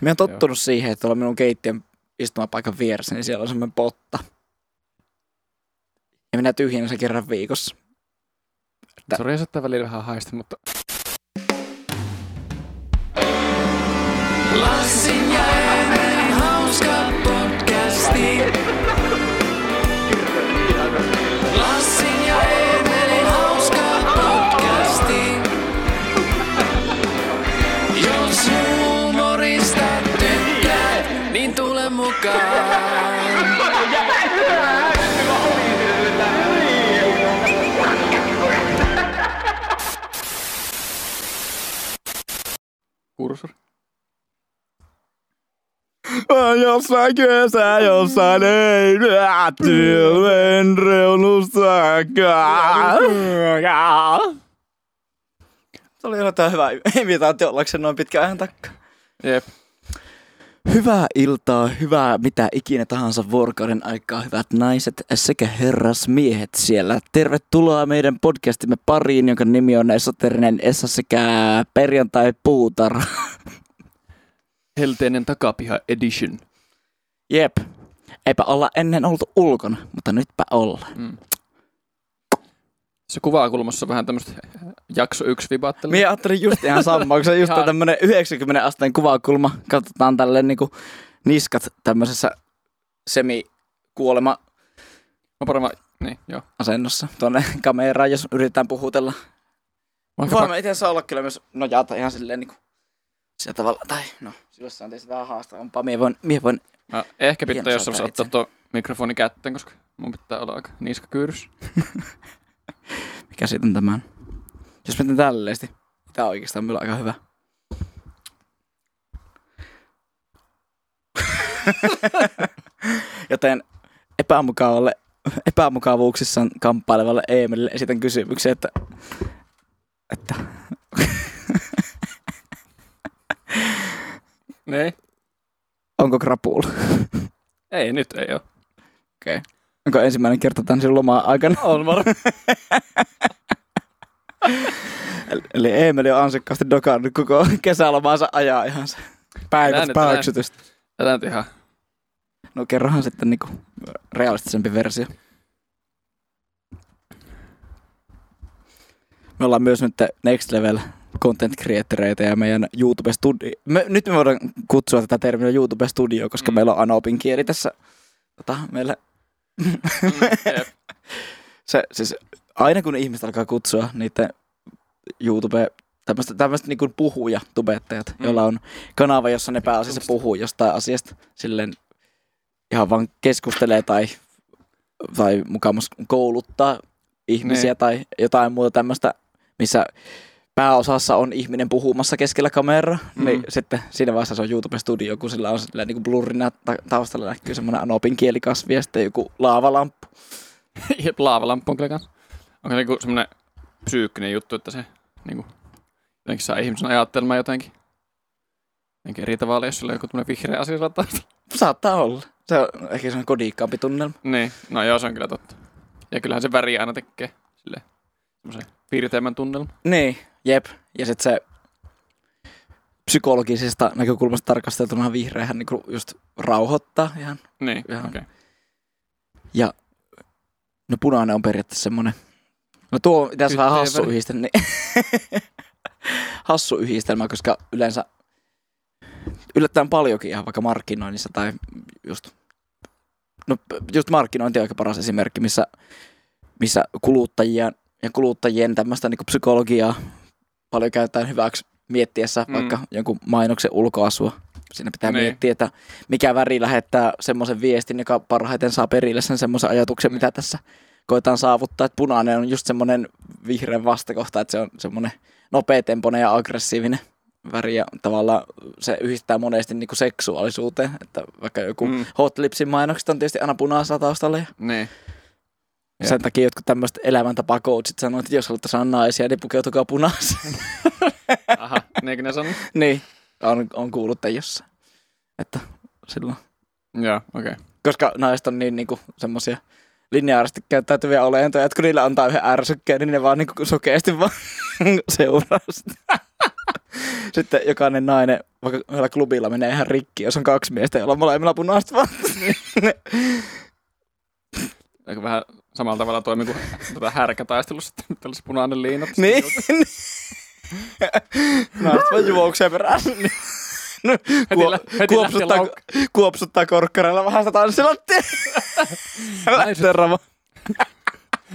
Mä oon tottunut Joo. siihen, että tuolla minun keittiön istumapaikan vieressä, niin siellä on semmoinen potta. Ja minä tyhjennän se kerran viikossa. Että... Sori, jos välillä vähän haista, mutta... Lassin Kursori. Jossain kesä, jossain ei työn reunustakaan. Se oli jotain hyvä imitaatio, ollaanko se noin pitkä ajan takka. Jep. Hyvää iltaa, hyvää mitä ikinä tahansa vuorokauden aikaa, hyvät naiset sekä herrasmiehet siellä. Tervetuloa meidän podcastimme pariin, jonka nimi on Esoterinen Essa sekä perjantai puutarha. Helteinen takapiha edition. Jep. Eipä olla ennen oltu ulkona, mutta nytpä ollaan. Mm. Se kuvakulmassa vähän tämmöistä jakso yksi vibattelu. Minä ajattelin just ihan samaa, se just tämmöinen 90 asteen kuvakulma. Katsotaan tälleen niinku niskat tämmöisessä semi-kuolema no paremmin, niin, joo. asennossa tuonne kameraan, jos yritetään puhutella. Voimme itse asiassa olla kyllä myös nojata ihan silleen niinku sillä tavalla, tai no, silloin se on tietysti vähän haastavampaa. Mie voin, mie voin no, ehkä pitää jossain ottaa tuo mikrofoni kätteen, koska mun pitää olla aika niiska kyyrys. Mikä siitä on tämän? Jos mä teen tälleesti, tää on oikeastaan kyllä aika hyvä. Joten epämukavalle, epämukavuuksissaan kamppailevalle Eemelille esitän kysymyksen, että, että niin. Onko krapul? ei, nyt ei ole. Okei. Okay. Onko ensimmäinen kerta tämän sinun lomaa aikana? On varmaan. Eli Eemeli on ansiokkaasti dokannut koko kesälomaansa ajaa ihan se päivät pääksytystä. Tätä nyt ihan. No kerrohan sitten niinku realistisempi versio. Me ollaan myös nyt Next Level content creatoreita ja meidän YouTube Studio. Me, nyt me voidaan kutsua tätä termiä YouTube Studio, koska mm. meillä on Anopin kieli tässä tota, meillä. Mm, se, siis, aina kun ihmiset alkaa kutsua niiden YouTube tämmöistä, tämmöistä niin kuin puhuja tubettajat, mm. joilla on kanava, jossa ne pääasiassa puhuu jostain asiasta silleen ihan vaan keskustelee tai, tai mukaan kouluttaa ihmisiä ne. tai jotain muuta tämmöistä, missä pääosassa on ihminen puhumassa keskellä kameraa, mm. niin sitten siinä vaiheessa se on YouTube-studio, kun sillä on silleen niin kuin blurrina taustalla näkyy semmoinen Anopin kielikasvi ja sitten joku laavalamppu. laavalamppu on kyllä kanssa. Onko se niinku semmoinen psyykkinen juttu, että se niinku, jotenkin saa ihmisen ajattelemaan jotenkin, jotenkin eri tavalla, jos sillä on joku tämmöinen vihreä asia saattaa Saattaa olla. Se on ehkä semmoinen kodikkaampi tunnelma. Niin, no joo, se on kyllä totta. Ja kyllähän se väri aina tekee silleen semmoisen piirteemmän tunnelman. Niin, Jep, ja sitten se psykologisesta näkökulmasta tarkasteltuna vihreähän niinku just rauhoittaa ihan. Niin, ihan. Okay. Ja no punainen on periaatteessa semmoinen, no tuo tässä vähän hassu yhdistelmä, niin hassu yhdistelmä, koska yleensä yllättäen paljonkin ihan vaikka markkinoinnissa tai just, no just markkinointi on aika paras esimerkki, missä, missä kuluttajia ja kuluttajien tämmöistä niin psykologiaa paljon käytetään hyväksi miettiessä mm. vaikka jonkun mainoksen ulkoasua. Siinä pitää niin. miettiä, että mikä väri lähettää semmoisen viestin, joka parhaiten saa perille sen semmoisen ajatuksen, niin. mitä tässä koetaan saavuttaa. Että punainen on just semmoinen vihreän vastakohta, että se on semmoinen nopeatempoinen ja aggressiivinen väri ja tavallaan se yhdistää monesti niin kuin seksuaalisuuteen, että vaikka joku mm. Hot Lipsin mainokset on tietysti aina punaisella taustalla. Ja niin. Sen takia jotkut tämmöiset elämäntapa-coachit sanoo, että jos haluatte saada naisia, niin pukeutukaa punaiseen. Aha, niinkö ne sanoo? niin, on, on kuullut jossain. Että silloin. Joo, okei. Okay. Koska naiset on niin niinku semmosia lineaarisesti käyttäytyviä olentoja, että kun niillä antaa yhden ärsykkeen, niin ne vaan niinku sokeasti vaan seuraa sitä. Sitten jokainen nainen vaikka yhdellä klubilla menee ihan rikki, jos on kaksi miestä, jolla on molemmilla punaiset vaatteet. Eikö vähän samalla tavalla toimi kuin tätä härkätaistelussa, että tällaisen punainen liina. niin. Naiset vaan juoksee perään. No, kuo- kuopsuttaa, kuopsuttaa korkkareilla vähän sitä tanssilattia. Rava.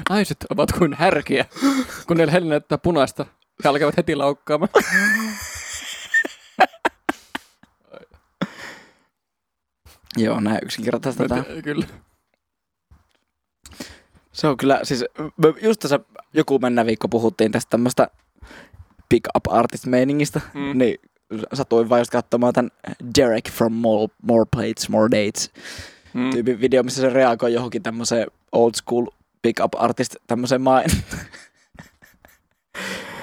Naiset ovat kuin härkiä, kun ne heti näyttää punaista. He alkavat heti laukkaamaan. Joo, näin yksinkertaista tää. Kyllä. Se on kyllä, siis me just tässä joku mennä viikko puhuttiin tästä tämmöstä pick up artist meiningistä, Mm. mm. niin satuin vaan just katsomaan tämän Derek from More, More Plates, More Dates Mm. tyypin video, missä se reagoi johonkin tämmöiseen old school pick up artist tämmöiseen main...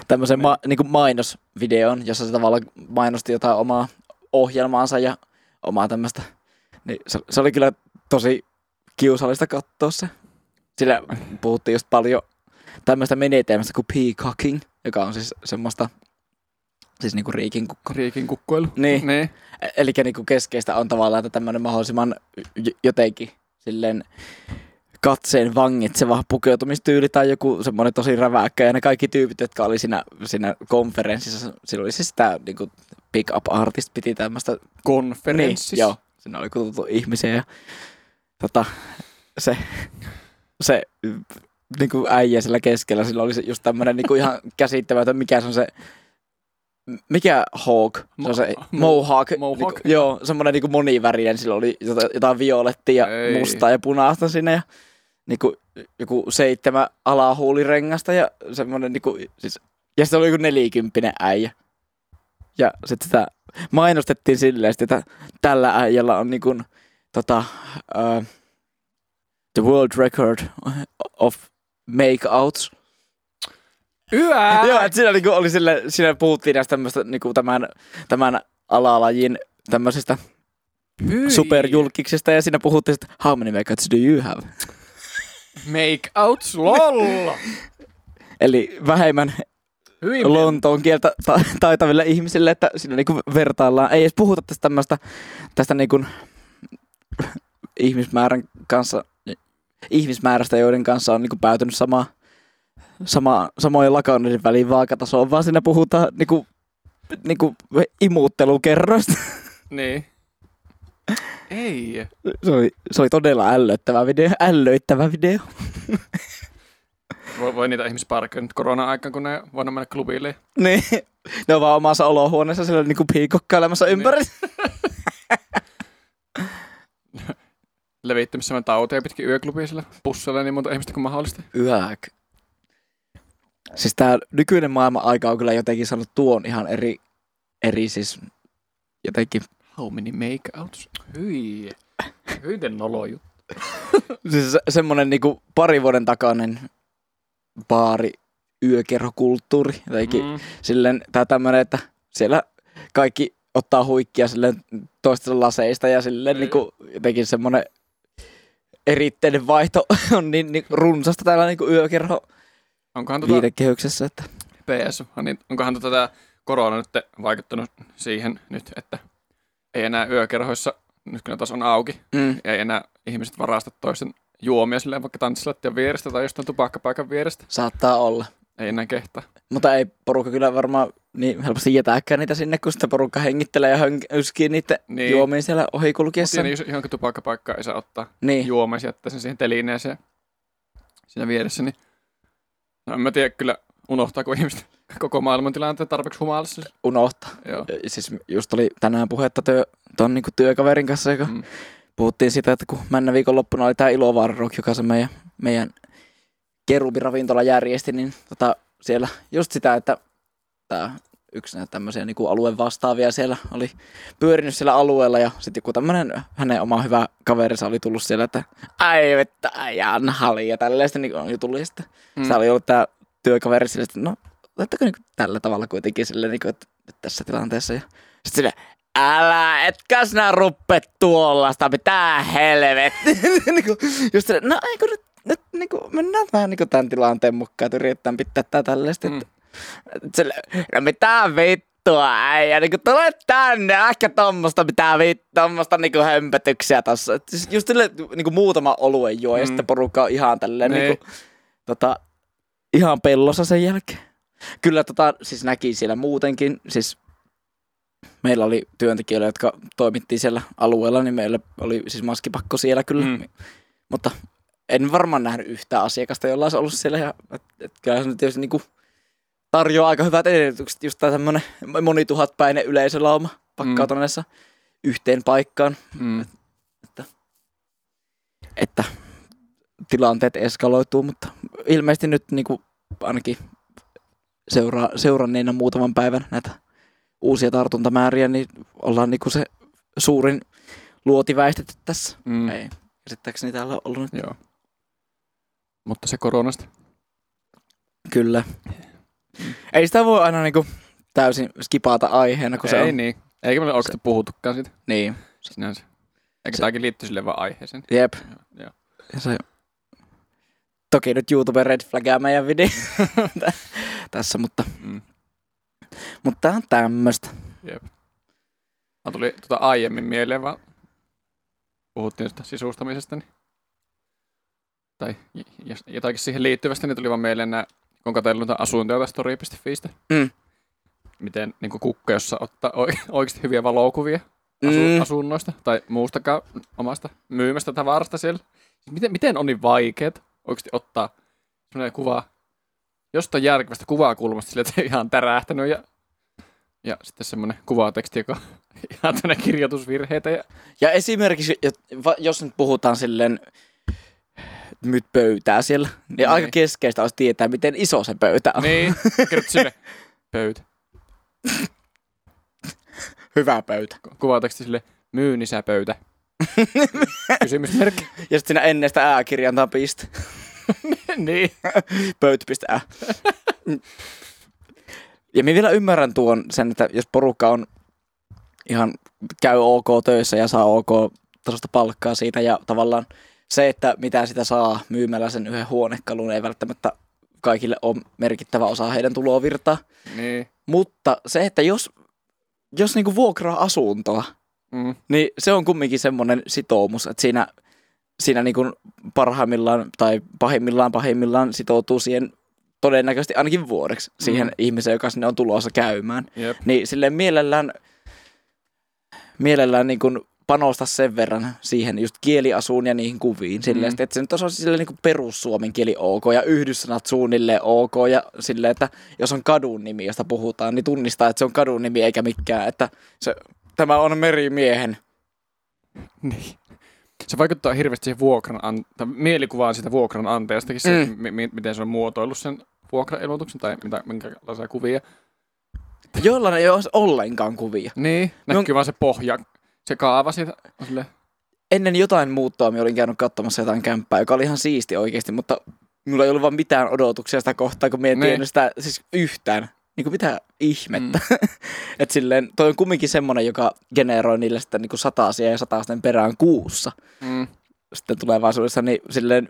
tämmöiseen ma- niinku mainosvideoon, jossa se tavallaan mainosti jotain omaa ohjelmaansa ja omaa tämmöistä. Niin se, se, oli kyllä tosi kiusallista katsoa se. Sillä puhuttiin just paljon tämmöistä menetelmästä kuin peacocking, joka on siis semmoista siis niinku riikin kukko. Riikin kukkoilu. Niin. niin. Eli niinku keskeistä on tavallaan, että tämmöinen mahdollisimman jotenkin silleen katseen vangitseva pukeutumistyyli tai joku semmoinen tosi räväkkä. Ja ne kaikki tyypit, jotka oli siinä, siinä konferenssissa, siinä oli siis tämä niinku pick up artist piti tämmöistä Konferenssissa. niin, joo. Siinä oli kutsuttu ihmisiä ja tota, se, se niin kuin äijä siellä keskellä, sillä oli se just tämmöinen niin kuin ihan käsittämätön, mikä se on se, mikä hawk? Se on se Mo- mohawk. mohawk. Niin kuin, joo, semmoinen niin monivärinen, sillä oli jota- jotain violettia, Ei. mustaa ja punaista sinne ja niin kuin, joku seitsemän alahuulirengasta ja semmoinen niin kuin, siis, ja se oli joku nelikymppinen äijä. Ja sitten sitä mainostettiin silleen, että tällä äijällä on niin kuin, tota, uh, the world record of make-outs. Yää! Joo, että siinä, niin kuin, oli sille, siinä puhuttiin näistä tämmöistä, niin kuin tämän, tämän alalajin tämmöisistä Hyi. superjulkiksista ja siinä puhuttiin, että how many make-outs do you have? Make outs, lol! Eli vähemmän Hyi. lontoon kieltä ta- taitaville ihmisille, että siinä niinku vertaillaan, ei edes puhuta tästä tämmöistä, tästä niinku ihmismäärän kanssa, ihmismäärästä, joiden kanssa on niinku päätynyt sama, sama, samojen lakauneiden väliin vaakatasoon, vaan siinä puhutaan niinku, niinku imuuttelukerroista. Niin. Ei. Se oli, se oli todella ällöittävä video, ällöittävä video. Voi, voi niitä ihmisparkkeja nyt korona-aikaan, kun ne voinut mennä klubille. Niin, ne on vaan omassa olohuoneessa siellä niinku piikokkailemassa Niin. ympäri. Levittämässä semmoinen tauteja pitkin yöklubia sillä bussilla niin monta ihmistä kuin mahdollista. Yäk. Siis tää nykyinen maailma aika on kyllä jotenkin saanut tuon ihan eri, eri siis jotenkin. How many make outs? Hyi. Hyi nolo juttu. Siis se, semmonen niinku pari vuoden takainen baari, yökerhokulttuuri. Jotenkin mm. Silleen, tää tämmönen, että siellä kaikki ottaa huikkia silleen toisten laseista ja silleen niinku jotenkin semmonen eritteinen vaihto on niin, niin runsasta täällä niinku yökerho Onkohan tota viitekehyksessä, että PS, niin onkohan tota tää korona nyt vaikuttanut siihen nyt, että ei enää yökerhoissa, nyt kun ne taas on auki, mm, ei enää ihmiset varasta toisten juomia silleen vaikka tanssilattian vierestä tai jostain tupakkapaikan vierestä. saattaa olla. Ei enää kehtaa. Mutta ei porukka kyllä varmaan niin helposti jätääkään niitä sinne, kun sitä porukka hengittelee ja hönk- yskii niiden Niin. juomia siellä ohikulkiessa. Mutta jos johonkin tupakkapaikkaan ei saa ottaa Niin. juomaa ja jättää sen siihen telineeseen siinä vieressä, niin no en mä tiedä kyllä unohtaako ihmiset koko maailman tilanteen tarpeeksi humalassa. unohtaa. Joo. Ja Siis just oli tänään puhetta työ, ton niinku työkaverin kanssa, joka Mm. mm. puhuttiin sitä, että kun mennä viikonloppuna oli tämä Ilovaara Rock, joka se meidän, meidän kerubiravintola järjesti, niin tota, siellä just sitä, että tää yksi näitä tämmöisiä niinku alueen vastaavia siellä oli pyörinyt siellä alueella ja sitten joku tämmöinen hänen oma hyvä kaverinsa oli tullut siellä, että ai vettä, äijän hali ja sitten niin on tuli sitten. Mm. Se oli ollut tää työkaveri sille, että no otetteko niinku tällä tavalla kuitenkin sille niinku, että nyt tässä tilanteessa ja sitten sille, älä, etkä sinä ruppe tuollaista, mitä helvetti. niinku, just sille, no eikö nyt, nyt niinku, mennään vähän niinku tämän tilanteen mukaan, että yritetään pitää tää tälleen sitten, Mm. että, että sille, no mitä vittu, vittua äijä, niinku tule tänne, äkkä tommosta pitää vittu, tommosta niinku hömpötyksiä tossa. Et siis just sille, niinku muutama oluen juo mm. ja sitten porukka on ihan tälleen Niin. niinku, tota, ihan pellossa sen jälkeen. Kyllä tota, siis näki siellä muutenkin, siis meillä oli työntekijöitä, jotka toimittiin siellä alueella, niin meillä oli siis maskipakko siellä kyllä. Mm. Mutta en varmaan nähnyt yhtään asiakasta, jolla olisi ollut siellä. Ja, et, et, kyllä se nyt tietysti niinku tarjoaa aika hyvät edellytykset, just tämä tämmöinen monituhatpäinen yleisölauma pakkautuneessa yhteen paikkaan, Mm. että tilanteet eskaloituu, mutta ilmeisesti nyt niinku ainakin seuraa, seuranneena muutaman päivän näitä uusia tartuntamääriä, niin ollaan niinku se suurin luoti väistetty tässä. Mm. Mm. Ei, käsittääkseni täällä on ollut nyt Joo. Mutta se koronasta. Kyllä. Ei sitä voi aina niinku täysin skipata aiheena, kun se Ei on. niin. Eikä meillä oikeasti puhuttukaan siitä Niin. sinänsä. Eikä Se- tämäkin liitty sille vaan aiheeseen. Jep. Joo. Ja se... Toki nyt YouTube red flagaa meidän video tässä, mutta, Mm. mutta tää on tämmöstä. Jep. Mä tuli tota aiemmin mieleen vaan, puhuttiin sitä sisustamisesta, niin, tai jotakin siihen liittyvästä, niin tuli vaan mieleen nää, kun on katsellut asuntoja story.fiistä. Mm. Miten niin kukka, jossa ottaa oike- oikeasti hyviä valokuvia asu- Mm. asunnoista tai muustakaan omasta myymästä tavarasta siellä. Miten, miten on niin vaikeet oikeasti ottaa sellainen kuva jostain järkevästä kuvakulmasta sille, että ihan tärähtänyt ja, ja sitten semmoinen kuvateksti, joka ihan kirjoitusvirheitä. Ja, Ja esimerkiksi, jos nyt puhutaan silleen nyt pöytää siellä, niin Niin. aika keskeistä olisi tietää, miten iso se pöytä on. niin, kirjoitat sille pöytä. Hyvä pöytä. Kuvateksti sille myynnisä pöytä. Kysymysmerkki. Ja sitten siinä ennen sitä ääkirjantaa piste. niin. Pöytä.ä. ja minä vielä ymmärrän tuon sen, että jos porukka on ihan käy ok töissä ja saa ok tasosta palkkaa siitä ja tavallaan se, että mitä sitä saa myymällä sen yhden huonekalun ei välttämättä kaikille ole merkittävä osa heidän tulovirtaa. niin. Mutta se, että jos, jos niinku vuokraa asuntoa, Mm. niin se on kumminkin semmoinen sitoumus, että siinä, siinä niinku parhaimmillaan tai pahimmillaan pahimmillaan sitoutuu siihen todennäköisesti ainakin vuodeksi siihen Mm. ihmiseen, joka sinne on tulossa käymään. Jep. Niin silleen mielellään, mielellään niin kuin panosta sen verran siihen just kieliasuun ja niihin kuviin. Silleen, Mm. että se nyt olisi silleen niin kuin perussuomen kieli ok ja yhdyssanat suunnilleen ok ja silleen, että jos on kadun nimi, josta puhutaan, niin tunnistaa, että se on kadun nimi eikä mikään, että se, tämä on merimiehen. Niin. Se vaikuttaa hirveästi siihen vuokran an- mielikuvaan siitä vuokran antajastakin, se, Mm. mm. mi- miten se on muotoillut sen vuokrailmoituksen tai mitä, minkälaisia kuvia. Joilla ei ole ollenkaan kuvia. Niin, näkyy vaan se pohja, se kaava siitä. Sille, Ennen jotain muuttoa minä olin käynyt katsomassa jotain kämppää, joka oli ihan siisti oikeasti, mutta minulla ei ollut vaan mitään odotuksia sitä kohtaa, kun minä en Niin. tiennyt sitä siis yhtään. Niin kuin mitä ihmettä. Mm. että silleen, toi on kumminkin semmonen, joka generoi niille sitten niin satasia ja satasten perään kuussa mm, sitten tulevaisuudessa, niin silleen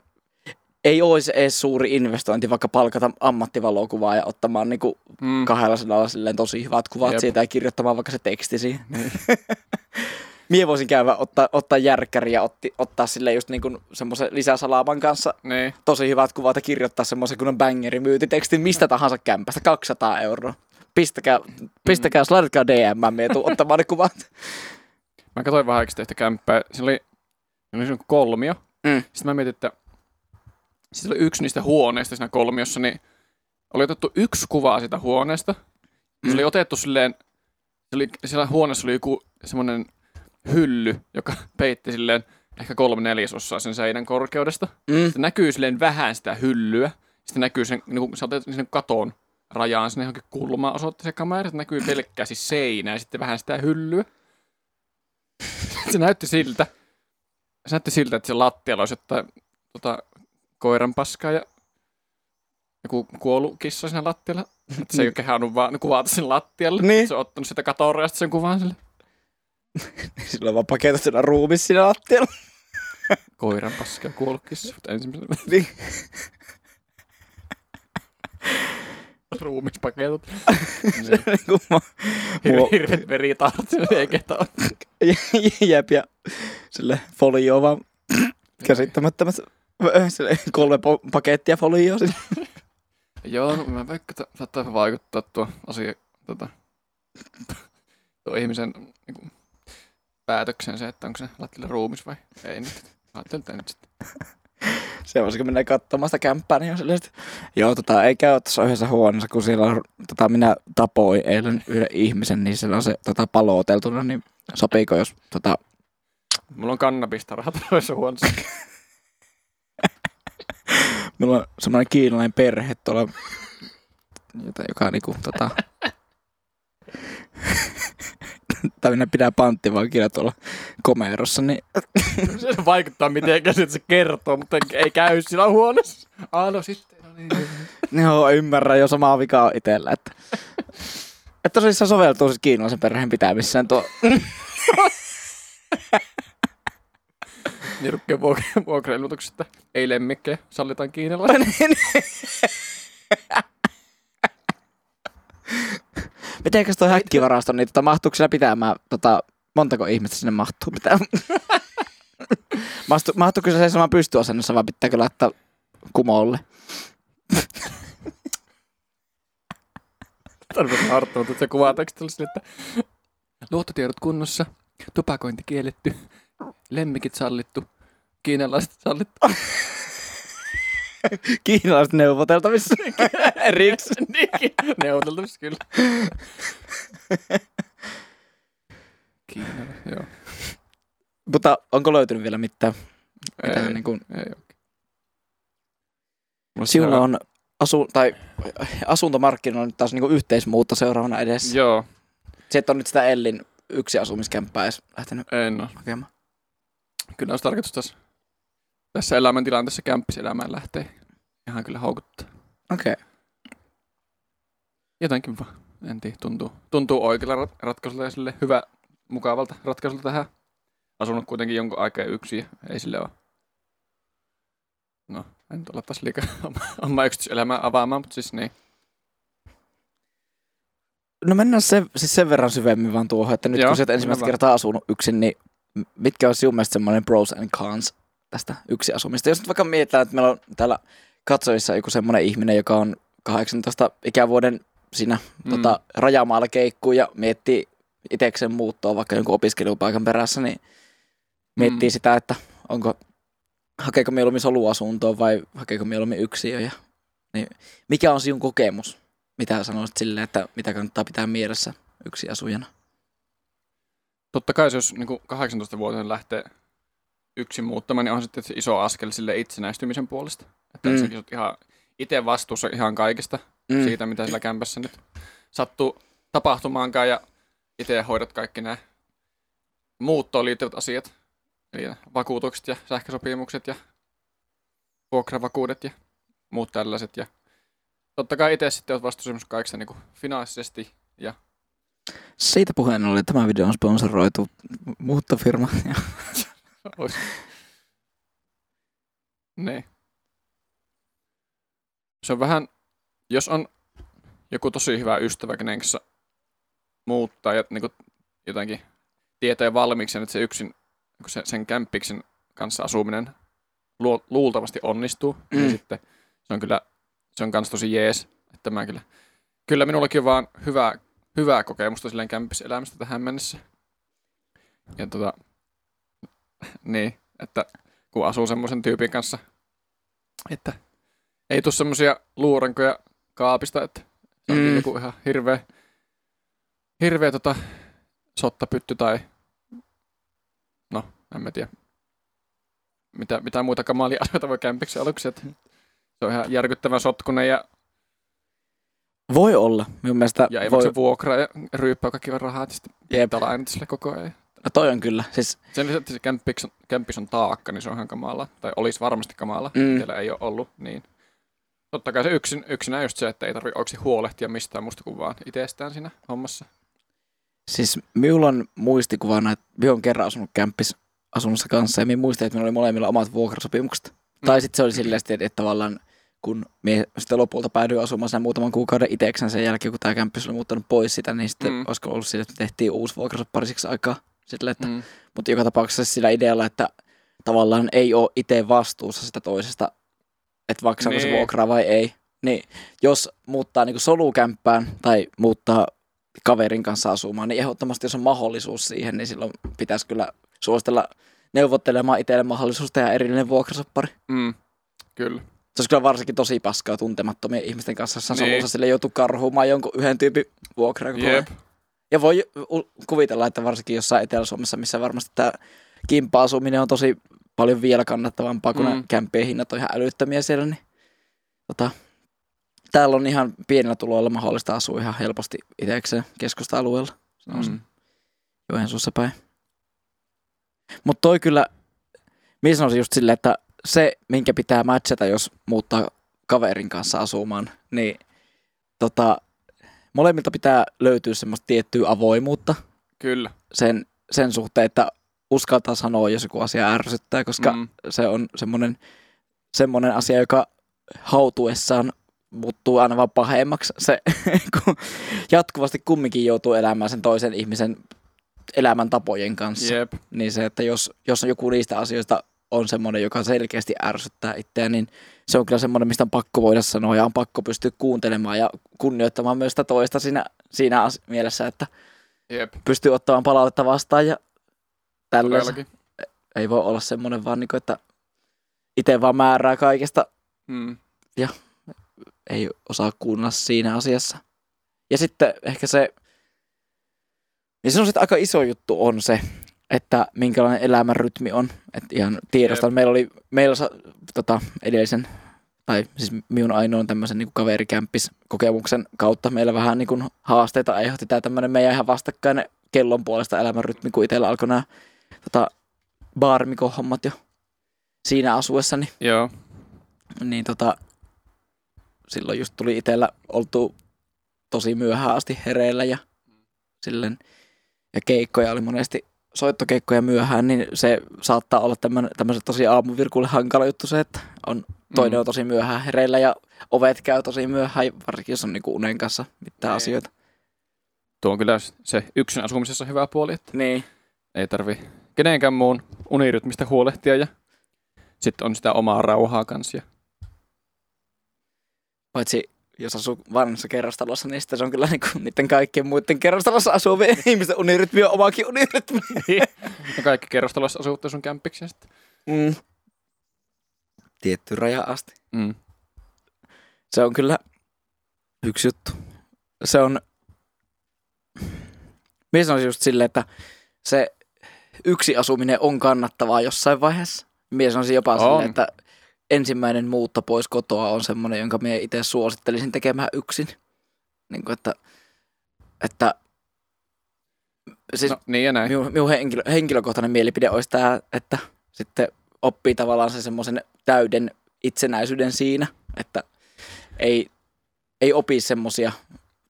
ei olisi edes suuri investointi vaikka palkata ammattivalokuvaa ja ottamaan niin kuin mm, kahdella sanalla silleen tosi hyvät kuvat Jep. siitä ja kirjoittamaan vaikka se teksti siihen. Mie voisin käydä ottaa, ottaa järkkäriä ja otti, ottaa sille just niin semmoisen lisäsalaman kanssa niin, tosi hyvät kuvat ja kirjoittaa semmoisen kunnon bangeri myytitekstin mistä tahansa kämpästä, 200 euroa. Pistäkää, pistäkää, slaidatkaa DM, mie tuu ottamaan ne kuvat. Mä katsoin vähän aikaisemmin yhtä kämppää. Siinä oli, oli kolmio. Mm. Sitten mä mietin, että sitten oli yksi niistä huoneista siinä kolmiossa, niin oli otettu yksi kuva siitä huoneesta. Mm. Se oli otettu silleen, se oli, siellä huoneessa oli joku semmoinen hylly, joka peitti silleen ehkä kolme neljäsosaa sen seinän korkeudesta. Mm. Sitten näkyy silleen vähän sitä hyllyä. Sitten näkyy sen, niin kun sä otet sen katon rajaan sinne johonkin kulmaan osoitti se kamera, että näkyy pelkkää siis seinää ja sitten vähän sitä hyllyä. se näytti siltä, se näytti siltä, että se lattialla olisi jotain tota, koiran paskaa ja joku kuollut kissa siinä lattialla. Että se ei ole kehannut vaan kuvata sen lattialle. Niin. Se on ottanut sitä katorajasta sen kuvan sille. Sillä on vaan paketoituna ruumis siinä lattialla. Koiran paskaa ja kuollut kissa. Mutta ensimmäisenä. Niin. Ruumispaketot. Se on niinku mä, Mua- Hirveet veritahot sille ei ketä jep, ja sille folio vaan käsittämättömät kolme po- pakettia folioa sinne. Joo, no mä vaikka että saattaa vaikuttaa tuo asia, tota, tuo ihmisen niin päätökseen se, että onko se lattialla ruumis vai ei nyt. Ajattelin, ei nyt sitten. Se on, kun menee katsomaan sitä kämppää, niin on silleen, että joo, tota, ei käy tuossa yhdessä huoneessa, kun siellä on, tota, minä tapoin eilen yhden ihmisen, niin siellä on se tota, palooteltuna, niin sopiiko, jos tota, Mulla on kannabista rahat toisessa huoneessa. Meillä on semmoinen kiinalainen perhe tuolla, jota, joka niinku tota... tai minä pitää panttivankina tuolla komerossa, niin se vaikuttaa mitenkään, että se kertoo, mutta ei käy siinä huoneessa. Ah, no sitten. No niin. joo, ymmärrän jo samaa vikaa itsellä, että että tosissaan soveltuu siis kiinalaisen perheen pitämiseen tuo. Niin rukkeen vuokra- vuokrailmoituksesta. Ei lemmikkejä, sallitaan kiinalainen. Mitenkäs toi häkkivarasto, niin tota, mahtuuko siellä pitämään, tota, montako ihmistä sinne mahtuu pitää? Mahtu, mahtuuko se seisomaan pystyasennossa vai pitääkö laittaa kumolle? Tarvitsen harttunut, että se kuvaa tekstillä sille, että luottotiedot kunnossa, tupakointi kielletty, lemmikit sallittu, kiinalaiset sallittu. Kiinalaiset neuvoteltavissa erikseen. Niinkin, neuvoteltavissa kyllä. Kiinalaiset, joo. Mutta onko löytynyt vielä mitään? mitään Ei, niin kuin, ei ole. Mulla sinulla on asu, tai asuntomarkkinoilla nyt taas niin kuin yhteismuutto seuraavana edessä. Joo, Se, on nyt sitä Ellin yksi asumiskämppää edes lähtenyt en hakemaan. Kyllä olisi tarkoitus tässä, tässä elämäntilanteessa kämppiselämään lähtee. Ihan kyllä houkuttaa. Okei. Okay. Jotenkin vaan. En tiedä, tuntuu, tuntuu oikealla rat- ratkaisulla ja sille hyvä, mukavalta ratkaisulta tähän. Asunut kuitenkin jonkun aikaa yksin ja ei sille ole. No, en nyt olla taas liikaa oma- omaa yksityiselämää avaamaan, mutta siis niin. No mennään sen, siis sen verran syvemmin vaan tuohon, että nyt Joo, kun sä ensimmäistä kertaa asunut yksin, niin mitkä on sinun mielestä semmoinen pros and cons tästä yksi asumista? Jos nyt vaikka mietitään, että meillä on täällä katsojissa joku semmoinen ihminen, joka on 18 ikävuoden siinä Mm. tota, rajamaalla keikkuu ja miettii itsekseen muuttoa vaikka jonkun opiskelupaikan perässä, niin miettii Mm. sitä, että onko, hakeeko mieluummin soluasuntoon vai hakeeko mieluummin yksiö. Ja, niin mikä on sinun kokemus? Mitä sanoisit silleen, että mitä kannattaa pitää mielessä yksi asujana? Totta kai se, jos niin 18-vuotiaana lähtee yksin muuttamaan, niin on sitten se iso askel sille itsenäistymisen puolesta. Että mm. Olet ihan itse vastuussa ihan kaikesta mm. siitä, mitä sillä kämpässä nyt sattuu tapahtumaankaan ja itse hoidat kaikki nämä muuttoon liittyvät asiat. Eli vakuutukset ja sähkösopimukset ja vuokravakuudet ja muut tällaiset. Ja totta kai itse sitten olet vastuussa kaikista niin finanssisesti ja Siitä puheen oli, tämä video on sponsoroitu muuttofirma. Niin. Se on vähän, jos on joku tosi hyvä ystävä, kenen kanssa muuttaa ja niin kuin, jotenkin tietää valmiiksi, että se yksin niin se, sen kämppiksen kanssa asuminen luo, luultavasti onnistuu, mm. niin Mm. sitten se on kyllä, se on kans tosi jees, että mä kyllä, kyllä minullakin on vaan hyvää, hyvää kokemusta silleen kämppiselämästä tähän mennessä. Ja tota, niin, että kun asuu semmoisen tyypin kanssa, että ei tule semmoisia luurankoja kaapista, että se on mm. joku ihan hirveä, hirveä tota, sottapytty tai no, en mä tiedä. Mitä, mitä muita kamalia asioita voi kämpiksi aluksi, että se on ihan järkyttävän sotkunen ja, voi olla. Minun mielestä ja ei voi, maksa vuokraa ja ryyppää kaikki rahaa, että sitten lainata sille koko ajan. no toi on kyllä. Siis, Sen lisäksi, että se kämppis on, kämppis on taakka, niin se on ihan kamala. Tai olisi varmasti kamala. Mm. Itsellä ei ole ollut. Niin. Totta kai se yksin, yksinään just se, että ei tarvitse oikeasti huolehtia mistään musta kuin vaan itsestään siinä hommassa. siis minulla on muistikuvana, että minä olen kerran asunut kämppis asunnossa kanssa ja minä muistan, että meillä oli molemmilla omat vuokrasopimukset. Mm. Tai sitten se oli silleen, että, että tavallaan kun mie sitten lopulta päädyin asumaan sen muutaman kuukauden itseksen sen jälkeen, kun tämä kämppis oli muuttanut pois sitä, niin sitten Mm. olisiko ollut sille, että tehtiin uusi vuokrasoppari siksi aikaa. Sille, että, mm. Mutta joka tapauksessa sillä idealla, että tavallaan ei ole itse vastuussa sitä toisesta, että maksaako se Niin. vuokraa vai ei. Niin jos muuttaa niin solukämppään tai muuttaa kaverin kanssa asumaan, niin ehdottomasti jos on mahdollisuus siihen, niin silloin pitäisi kyllä suositella neuvottelemaan itselle mahdollisuus tehdä erillinen vuokrasoppari. Mm. Kyllä. Se olisi kyllä varsinkin tosi paskaa tuntemattomien ihmisten kanssa, on Niin. sille joutuu karhuumaan jonkun yhden tyypin vuokraa. Jep. Ja voi kuvitella, että varsinkin jossain Etelä-Suomessa, missä varmasti tämä kimppa-asuminen on tosi paljon vielä kannattavampaa, kun mm. Ne kämppien hinnat on ihan älyttömiä siellä, niin tota, täällä on ihan pienellä tuloilla mahdollista asua ihan helposti itsekseen keskusta-alueella. Mm. Joensuussa päin. Mutta toi kyllä, minä sanoisin just silleen, että se, minkä pitää matchata, jos muuttaa kaverin kanssa asumaan, niin tota, molemmilta pitää löytyä semmoista tiettyä avoimuutta Kyllä. sen, sen suhteen, että uskaltaa sanoa, jos joku asia ärsyttää, koska mm. Se on semmoinen, semmoinen asia, joka hautuessaan muuttuu aina vaan pahemmaksi. Se, kun jatkuvasti kumminkin joutuu elämään sen toisen ihmisen elämäntapojen kanssa. Jep. Niin se, että jos, jos on joku niistä asioista on semmoinen, joka selkeästi ärsyttää itseään, niin se on kyllä semmoinen, mistä on pakko voida sanoa ja on pakko pystyä kuuntelemaan ja kunnioittamaan myös sitä toista siinä, siinä mielessä, että Jep. pystyy ottamaan palautetta vastaan ja. Todellakin. Ei voi olla semmoinen vaan, niin kuin, että itse vaan määrää kaikesta, Mm. ei osaa kuunnella siinä asiassa. Ja sitten ehkä se, niin sanoisin, että aika iso juttu on se, että minkälainen elämän rytmi on. Että ihan tiedostan, meillä oli meillä sa, tota, edellisen, tai siis minun ainoan tämmöisen niin kaverikämppis kokemuksen kautta meillä vähän niin kuin haasteita aiheutti tämä tämmöinen meidän ihan vastakkainen kellon puolesta elämän rytmi, kun itsellä alkoi nämä tota, baarmikon hommat jo siinä asuessani Joo. niin tota, silloin just tuli itsellä oltu tosi myöhään asti hereillä ja silleen, ja keikkoja oli monesti soittokeikkoja myöhään, niin se saattaa olla tämmöisen tosi aamuvirkulle hankala juttu se, että on, toinen Mm. on tosi myöhään hereillä ja ovet käy tosi myöhään, varsinkin jos on niinku unen kanssa mitään Niin. asioita. Tuo on kyllä se yksin asumisessa hyvä puoli, että Niin. ei tarvi kenenkään muun unirytmistä huolehtia ja sitten on sitä omaa rauhaa kanssa. Paitsi jos asuu vanhassa kerrostalossa, niin sitten se on kyllä niinku niiden kaikkien muiden kerrostalossa asuvien ihmisten unirytmi on omakin unirytmi. ja kaikki kerrostalossa asutte sun kämppiksi sitten. Mm. Tietty raja asti. Mm. Se on kyllä yksi juttu. Se on, minä sanoisin just silleen, että se yksi asuminen on kannattavaa jossain vaiheessa. Minä sanoisin jopa On. silleen, että ensimmäinen muutto pois kotoa on semmoinen, jonka minä itse suosittelisin tekemään yksin. Niin kuin, että, että siis No niin ja näin. minun, minun henkilö, henkilökohtainen mielipide olisi tämä, että sitten oppii tavallaan se semmoisen täyden itsenäisyyden siinä, että ei, ei opi semmoisia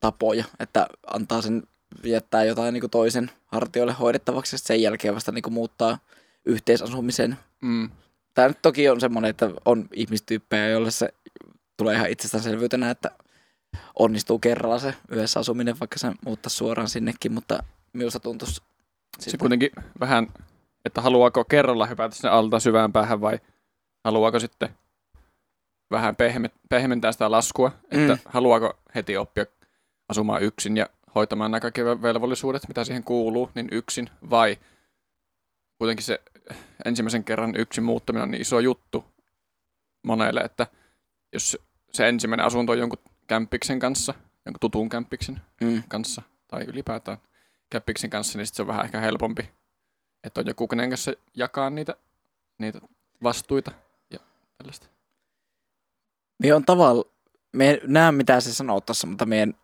tapoja, että antaa sen jättää jotain niin toisen hartioille hoidettavaksi ja sen jälkeen vasta niin muuttaa yhteisasumisen. Mm. Tämä nyt toki on semmoinen, että on ihmistyyppejä, joille se tulee ihan itsestäänselvyytenä, että onnistuu kerralla se yhdessä asuminen, vaikka se muuttaa suoraan sinnekin, mutta minusta tuntuisi Se siltä- kuitenkin vähän, että haluaako kerralla hypätä sinne alta syvään päähän vai haluaako sitten vähän pehme- pehmentää sitä laskua, että Mm. haluaako heti oppia asumaan yksin ja hoitamaan nämä kaikki velvollisuudet, mitä siihen kuuluu, niin yksin vai kuitenkin se ensimmäisen kerran yksin muuttaminen on niin iso juttu monelle, että jos se ensimmäinen asunto on jonkun kämppiksen kanssa, jonkun tutun kämppiksen Mm. kanssa tai ylipäätään käppiksen kanssa, niin sit se on vähän ehkä helpompi, että on joku, kenen kanssa jakaa niitä, niitä vastuita ja tällaista. Mie on tavalla, me näen mitä se sanoo tuossa, mutta me en,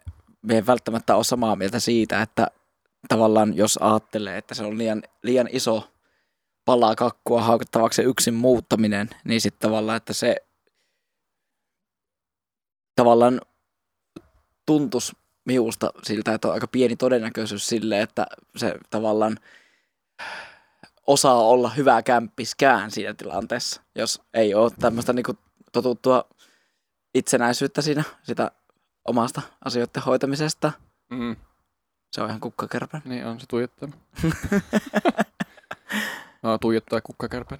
me en välttämättä ole samaa mieltä siitä, että tavallaan jos ajattelee, että se on liian, liian iso palaa kakkua haukattavaksi yksin muuttaminen, niin sitten tavallaan, että se tavallaan tuntuisi miusta siltä, että on aika pieni todennäköisyys sille, että se tavallaan osaa olla hyvä kämppiskään siinä tilanteessa, jos ei ole tämmöistä niinku totuttua itsenäisyyttä siinä, sitä omasta asioiden hoitamisesta. Mm. Se on ihan kukkakärpä. Niin on se tuijottaa. no, tuijottaa kukkakärpän.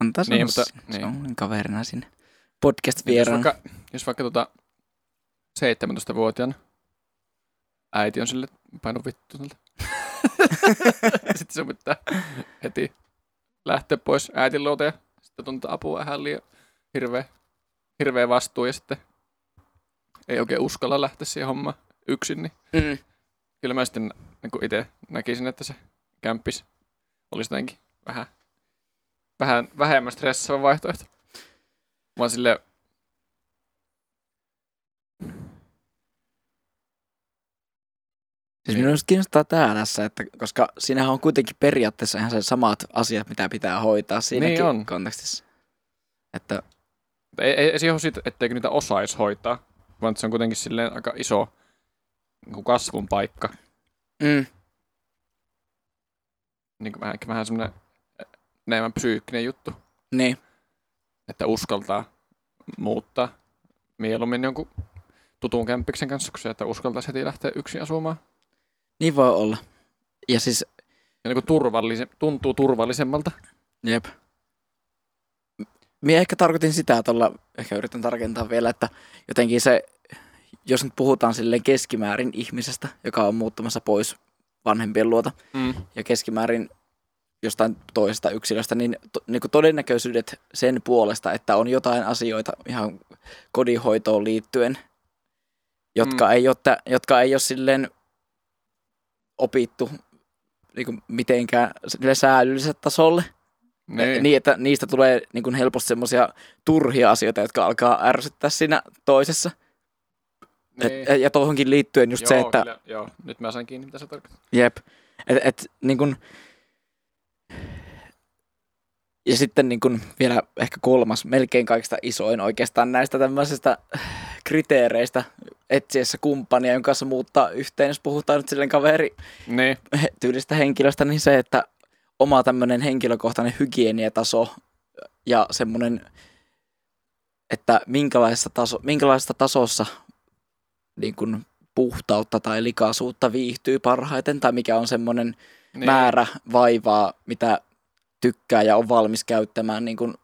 Antaa se, Niin, niin, mutta- se niin. on kaverina sinne. Jos Podcast-vieraan. vaikka, jos vaikka tota 17-vuotiaana äiti on sille painu vittu tältä. sitten se pitää heti lähteä pois äitin luota ja sitten tuntuu apua vähän liian hirveä, hirveä vastuu ja sitten ei oikein uskalla lähteä siihen hommaan yksin, niin Mm. kyllä mä sitten niin itse näkisin, että se kämppis olisi jotenkin vähän, vähän vähemmän stressaava vaihtoehto. Vaan sille Siis just kiinnostaa tää tässä, että koska siinähän on kuitenkin periaatteessa ihan se samat asiat, mitä pitää hoitaa siinäkin Niin on. kontekstissa. Että ei, ei, ei se johdu siitä, etteikö niitä osaisi hoitaa, vaan se on kuitenkin silleen aika iso niin kuin kasvun paikka. Mm, Niin kuin vähän, vähän semmoinen enemmän psyykkinen juttu, niin, että uskaltaa muuttaa mieluummin jonkun tutun kämppiksen kanssa, kun se, että uskaltaisi heti lähteä yksin asumaan. niin voi olla. Ja siis, Ja niin kuin turvallise, tuntuu turvallisemmalta. jep. Minä ehkä tarkoitin sitä tuolla, ehkä yritän tarkentaa vielä, että jotenkin se, jos nyt puhutaan silleen keskimäärin ihmisestä, joka on muuttamassa pois vanhempien luota, Mm. ja keskimäärin jostain toisesta yksilöstä, niin, to, niin kuin todennäköisyydet sen puolesta, että on jotain asioita ihan kodinhoitoon liittyen, jotka, Mm. ei, ole, jotka ei ole silleen opittu niin kuin mitenkään säädylliselle tasolle. Niin. Niin, että niistä tulee niin kuin helposti semmoisia turhia asioita, jotka alkaa ärsyttää siinä toisessa. Niin. Et, ja tuohonkin liittyen just joo, se, että Kyllä, joo, nyt mä sain kiinni, mitä sä tarkoitat. Jep. Et, et, niin kun... Ja sitten niin kun vielä ehkä kolmas, melkein kaikista isoin oikeastaan näistä tämmöisistä kriteereistä etsiessä kumppania, jonka kanssa muuttaa yhteen, jos puhutaan nyt silleen kaveri Niin, tyylistä henkilöstä, niin se, että oma tämmöinen henkilökohtainen hygieniataso ja semmoinen, että minkälaisessa, taso, minkälaisessa tasossa niin kuin puhtautta tai likaisuutta viihtyy parhaiten, tai mikä on semmoinen niin. määrä vaivaa, mitä tykkää ja on valmis käyttämään niin kuin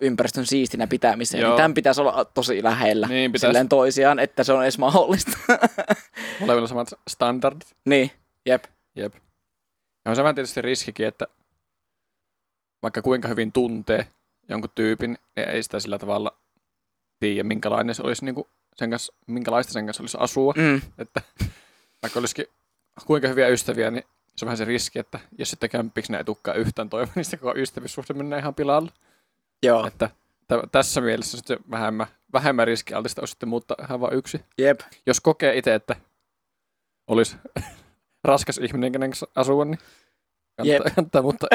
ympäristön siistinä pitämiseen. Joo. Niin tämän pitäisi olla tosi lähellä Niin, pitäisi. silleen toisiaan, että se on edes mahdollista. Molemmilla samat standardit. niin, jep. Jep. Ja on se vähän tietysti riskikin, että vaikka kuinka hyvin tuntee jonkun tyypin, niin ei sitä sillä tavalla tiedä, minkälainen se olisi, niin kuin sen kanssa, minkälaista sen kanssa olisi asua. Mm. Että vaikka olisikin kuinka hyviä ystäviä, niin se on vähän se riski, että jos sitten kämppiksi ne ei tukkaan yhtään toivoa, niin sitten koko ystävyyssuhde menee ihan pilalle. Joo, Että t- tässä mielessä sitten vähemmän, vähemmän riskialtista olisi sitten muuttaa ihan vain yksi. jep. Jos kokee itse, että olisi raskas ihminen, kenen kanssa asua, niin kannattaa, Jep. kannattaa muuttaa.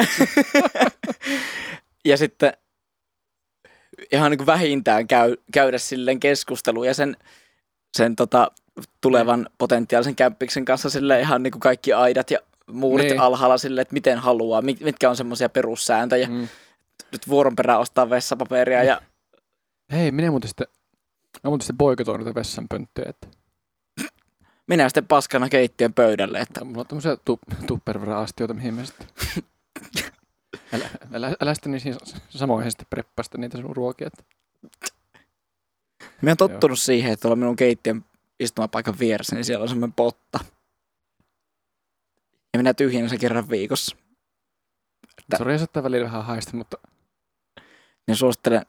ja sitten ihan niin kuin vähintään käy, käydä silleen keskusteluja sen, sen tota, tulevan potentiaalisen kämppiksen kanssa sille ihan niin kuin kaikki aidat ja muurit Niin. alhaalla sille, että miten haluaa, mit- mitkä on semmoisia perussääntöjä. Mm. Nyt vuoron perään ostaa vessapaperia ja Hei, minä muuten sitten, mä muuten sitten boikotoin niitä vessanpönttöjä, että minä sitten paskana keittiön pöydälle, että mulla on tämmöisiä tu, tupperware-astioita, mihin mä sitten... Älä, älä, älä sitten niin samoihin sitten preppasta niitä sun ruokia. Että... minä olen tottunut siihen, että tuolla minun keittiön istumapaikan vieressä, niin siellä on semmoinen potta. Ja minä tyhjennän sen kerran viikossa. Tä- Sori, saattaa välillä vähän haista, mutta niin suosittelen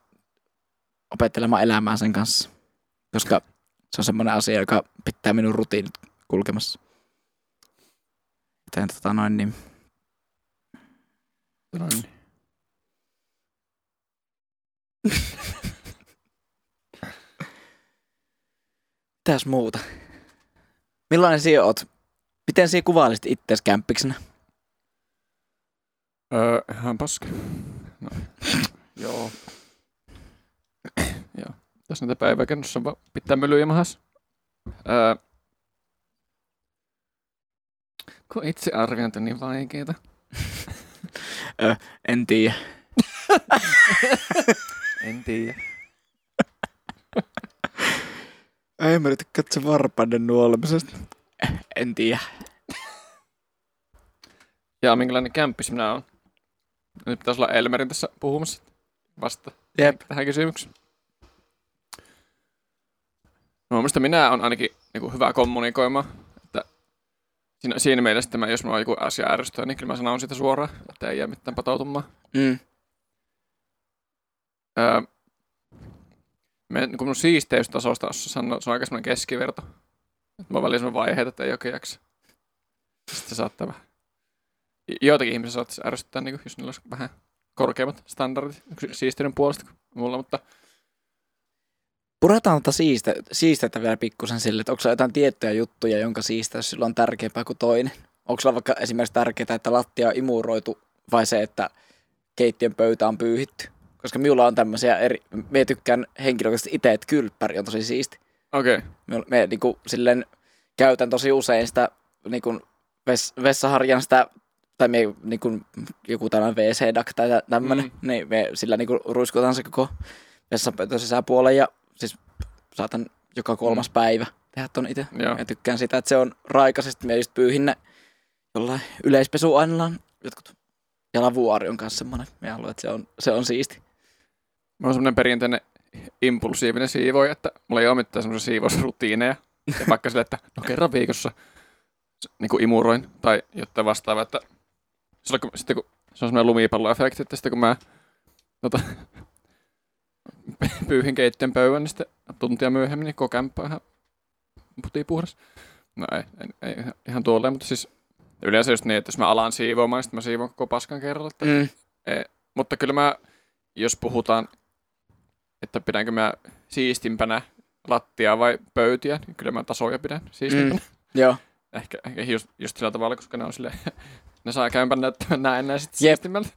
opettelemaan elämään sen kanssa, koska se on semmoinen asia, joka pitää minun rutiinit kulkemassa. Joten tota noin, niin niin. mitäs muuta? Millainen sinä oot? Miten sinä kuvailisit itseäsi kämppiksenä? Öö, ihan paska. No, joo. joo. Tässä näitä päiväkennossa vaan pitää melyjä mahas. Öö, kun itse arviointi on niin vaikeeta. En tiedä. en tiedä. Ei mä nyt katso varpaiden nuolemisesta. En tiedä. Ja minkälainen kämppis minä on. Nyt pitäisi olla Elmerin tässä puhumassa vasta Jep. tähän kysymykseen. No, mielestä minä on ainakin niin kuin hyvä kommunikoimaan. Siinä, siinä mielessä, että mä, jos mä joku asia ärsyttää, niin kyllä mä sanon sitä suoraan, että ei jää mitään patoutumaan. Mm. Öö, me, niin kuin mun siisteystasosta, jos sanoo, se on aika semmoinen keskiverto. Että mä välillä vaiheita, että ei oikein jaksa. Sitten saattaa vähän. Joitakin ihmisiä saattaisi ärsyttää, niin kuin, jos niillä olisi vähän korkeammat standardit siisteyden puolesta kuin mulla, mutta Puretaan mutta siiste, siisteitä vielä pikkusen sille, että onko sulla jotain tiettyjä juttuja, jonka siisteys sillä on tärkeämpää kuin toinen? Onko sulla vaikka esimerkiksi tärkeää, että lattia on imuroitu vai se, että keittiön pöytä on pyyhitty? Koska minulla on tämmöisiä eri, me tykkään henkilökohtaisesti itse, että kylppäri on tosi siisti. okei. Okay. Me, me niin kuin, silleen käytän tosi usein sitä niin kuin ves, vessaharjan sitä, tai me niin kuin, joku tällainen WC-dak tai tämmöinen, Mm. niin me sillä niin kuin ruiskutaan se koko vessanpöytän sisäpuolen ja siis saatan joka kolmas Mm. päivä tehdä ton itse. Ja tykkään sitä, että se on raikasesti. Me just pyyhin ne jollain yleispesuaineella on jotkut ja lavuaari on kanssa semmoinen. Me haluan, että se on, se on siisti. Mä oon semmoinen perinteinen impulsiivinen siivoja, että mulla ei ole mitään semmoisia siivousrutiineja. Ja vaikka sille, että no kerran viikossa niin kuin imuroin tai jotain vastaavaa, että silloin, kun, sitten kun se on semmoinen lumipalloefekti, että sitten kun mä tota, pyyhin keittiön pöydän, niin sitten tuntia myöhemmin niin koko kämppä on ihan putiin puhdas. No ei, ei, ei ihan tuolleen, mutta siis yleensä just niin, että jos mä alan siivoamaan, niin sitten mä siivoan koko paskan kerralla. Että Mm. mutta kyllä mä, jos puhutaan, että pidänkö mä siistimpänä lattiaa vai pöytiä, niin kyllä mä tasoja pidän siistimpänä. Mm. Joo. Ehkä, ehkä just, just sillä tavalla, koska ne on silleen, ne saa käympän näyttämään näin näin sitten siistimmältä.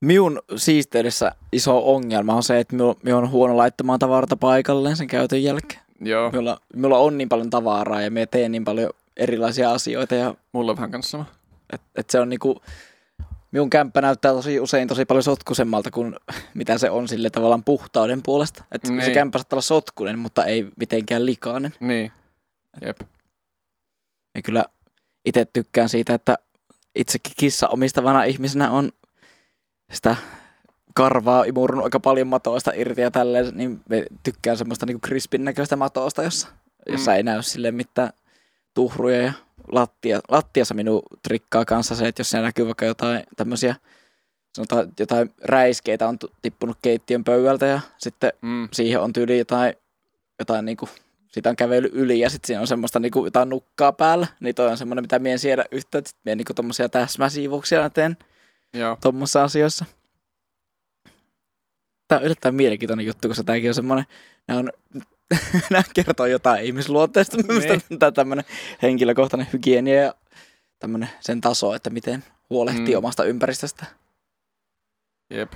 Minun siisteydessä iso ongelma on se, että minä on huono laittamaan tavarata paikalleen sen käytön jälkeen. Joo, Minulla, minulla on niin paljon tavaraa ja me teen niin paljon erilaisia asioita ja mulla on vähän kanssa sama. et, et se on niinku, minun kämppä näyttää tosi usein tosi paljon sotkusemmalta kuin mitä se on sille tavallaan puhtauden puolesta. Et se Niin. kämppä saattaa olla sotkunen, mutta ei mitenkään likainen. Niin, jep. Ja kyllä itse tykkään siitä, että itsekin kissa omistavana ihmisenä on sitä karvaa imurunut aika paljon matoista irti ja tälleen, niin tykkään semmoista niinku krispin näköistä matoista, jossa, jossa Mm. ei näy sille mitään tuhruja ja lattia. Lattiassa minun trikkaa kanssa se, että jos siellä näkyy vaikka jotain tämmöisiä sanotaan jotain räiskeitä on tippunut keittiön pöydältä ja sitten Mm, siihen on tyyli jotain, jotain niinku, siitä on kävely yli ja sitten siinä on semmoista niinku jotain nukkaa päällä, niin toi on semmoinen, mitä mie en siedä yhtään, että mie niinku tommosia täsmäsiivouksia teen tuommoissa asioissa. Tämä on yllättävän mielenkiintoinen juttu, koska tämäkin on semmoinen, nämä, on, nämä kertoo jotain ihmisluonteesta, minusta Niin. tämä tämmöinen henkilökohtainen hygienia ja tämmöinen sen taso, että miten huolehtii Mm. omasta ympäristöstä. Jep.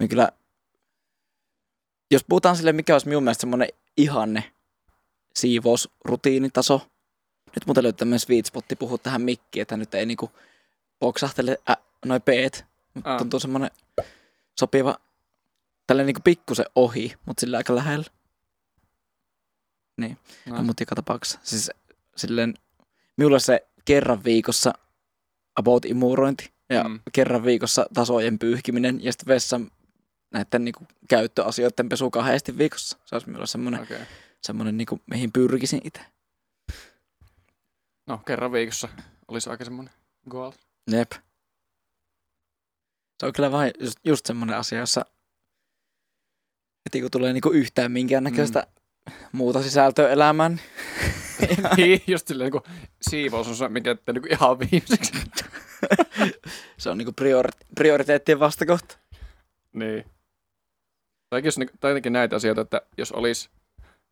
Niin kyllä, jos puhutaan sille, mikä olisi minun mielestä semmoinen ihanne siivousrutiinitaso. Nyt muuten löytyy tämmöinen sweet spotti puhua tähän mikkiin, että nyt ei niinku poksahtele ä, noi peet. Mutta Ah. tuntuu semmoinen sopiva, tällainen niinku pikkusen ohi, mutta sillä aika lähellä. No. No. Mutta joka tapauksessa. Siis silleen, minulla se kerran viikossa about imurointi ja Mm. kerran viikossa tasojen pyyhkiminen ja sitten vessan näiden niinku käyttöasioiden pesu kahdesti viikossa. Se olisi minulla semmoinen, okay. semmoinen niinku, mihin pyrkisin itse. No, kerran viikossa olisi aika semmoinen goal. Jep. Se on kyllä vain just, just semmoinen asia, jossa heti kun tulee niinku yhtään minkäännäköistä mm. muuta sisältöä elämään, niin, just silleen niin kuin siivous on se, mikä te niin ihan viimeiseksi. se on niinku priori, prioriteettien vastakohta. Niin. Tai, jos, niinku- tai jotenkin näitä asioita, että jos olisi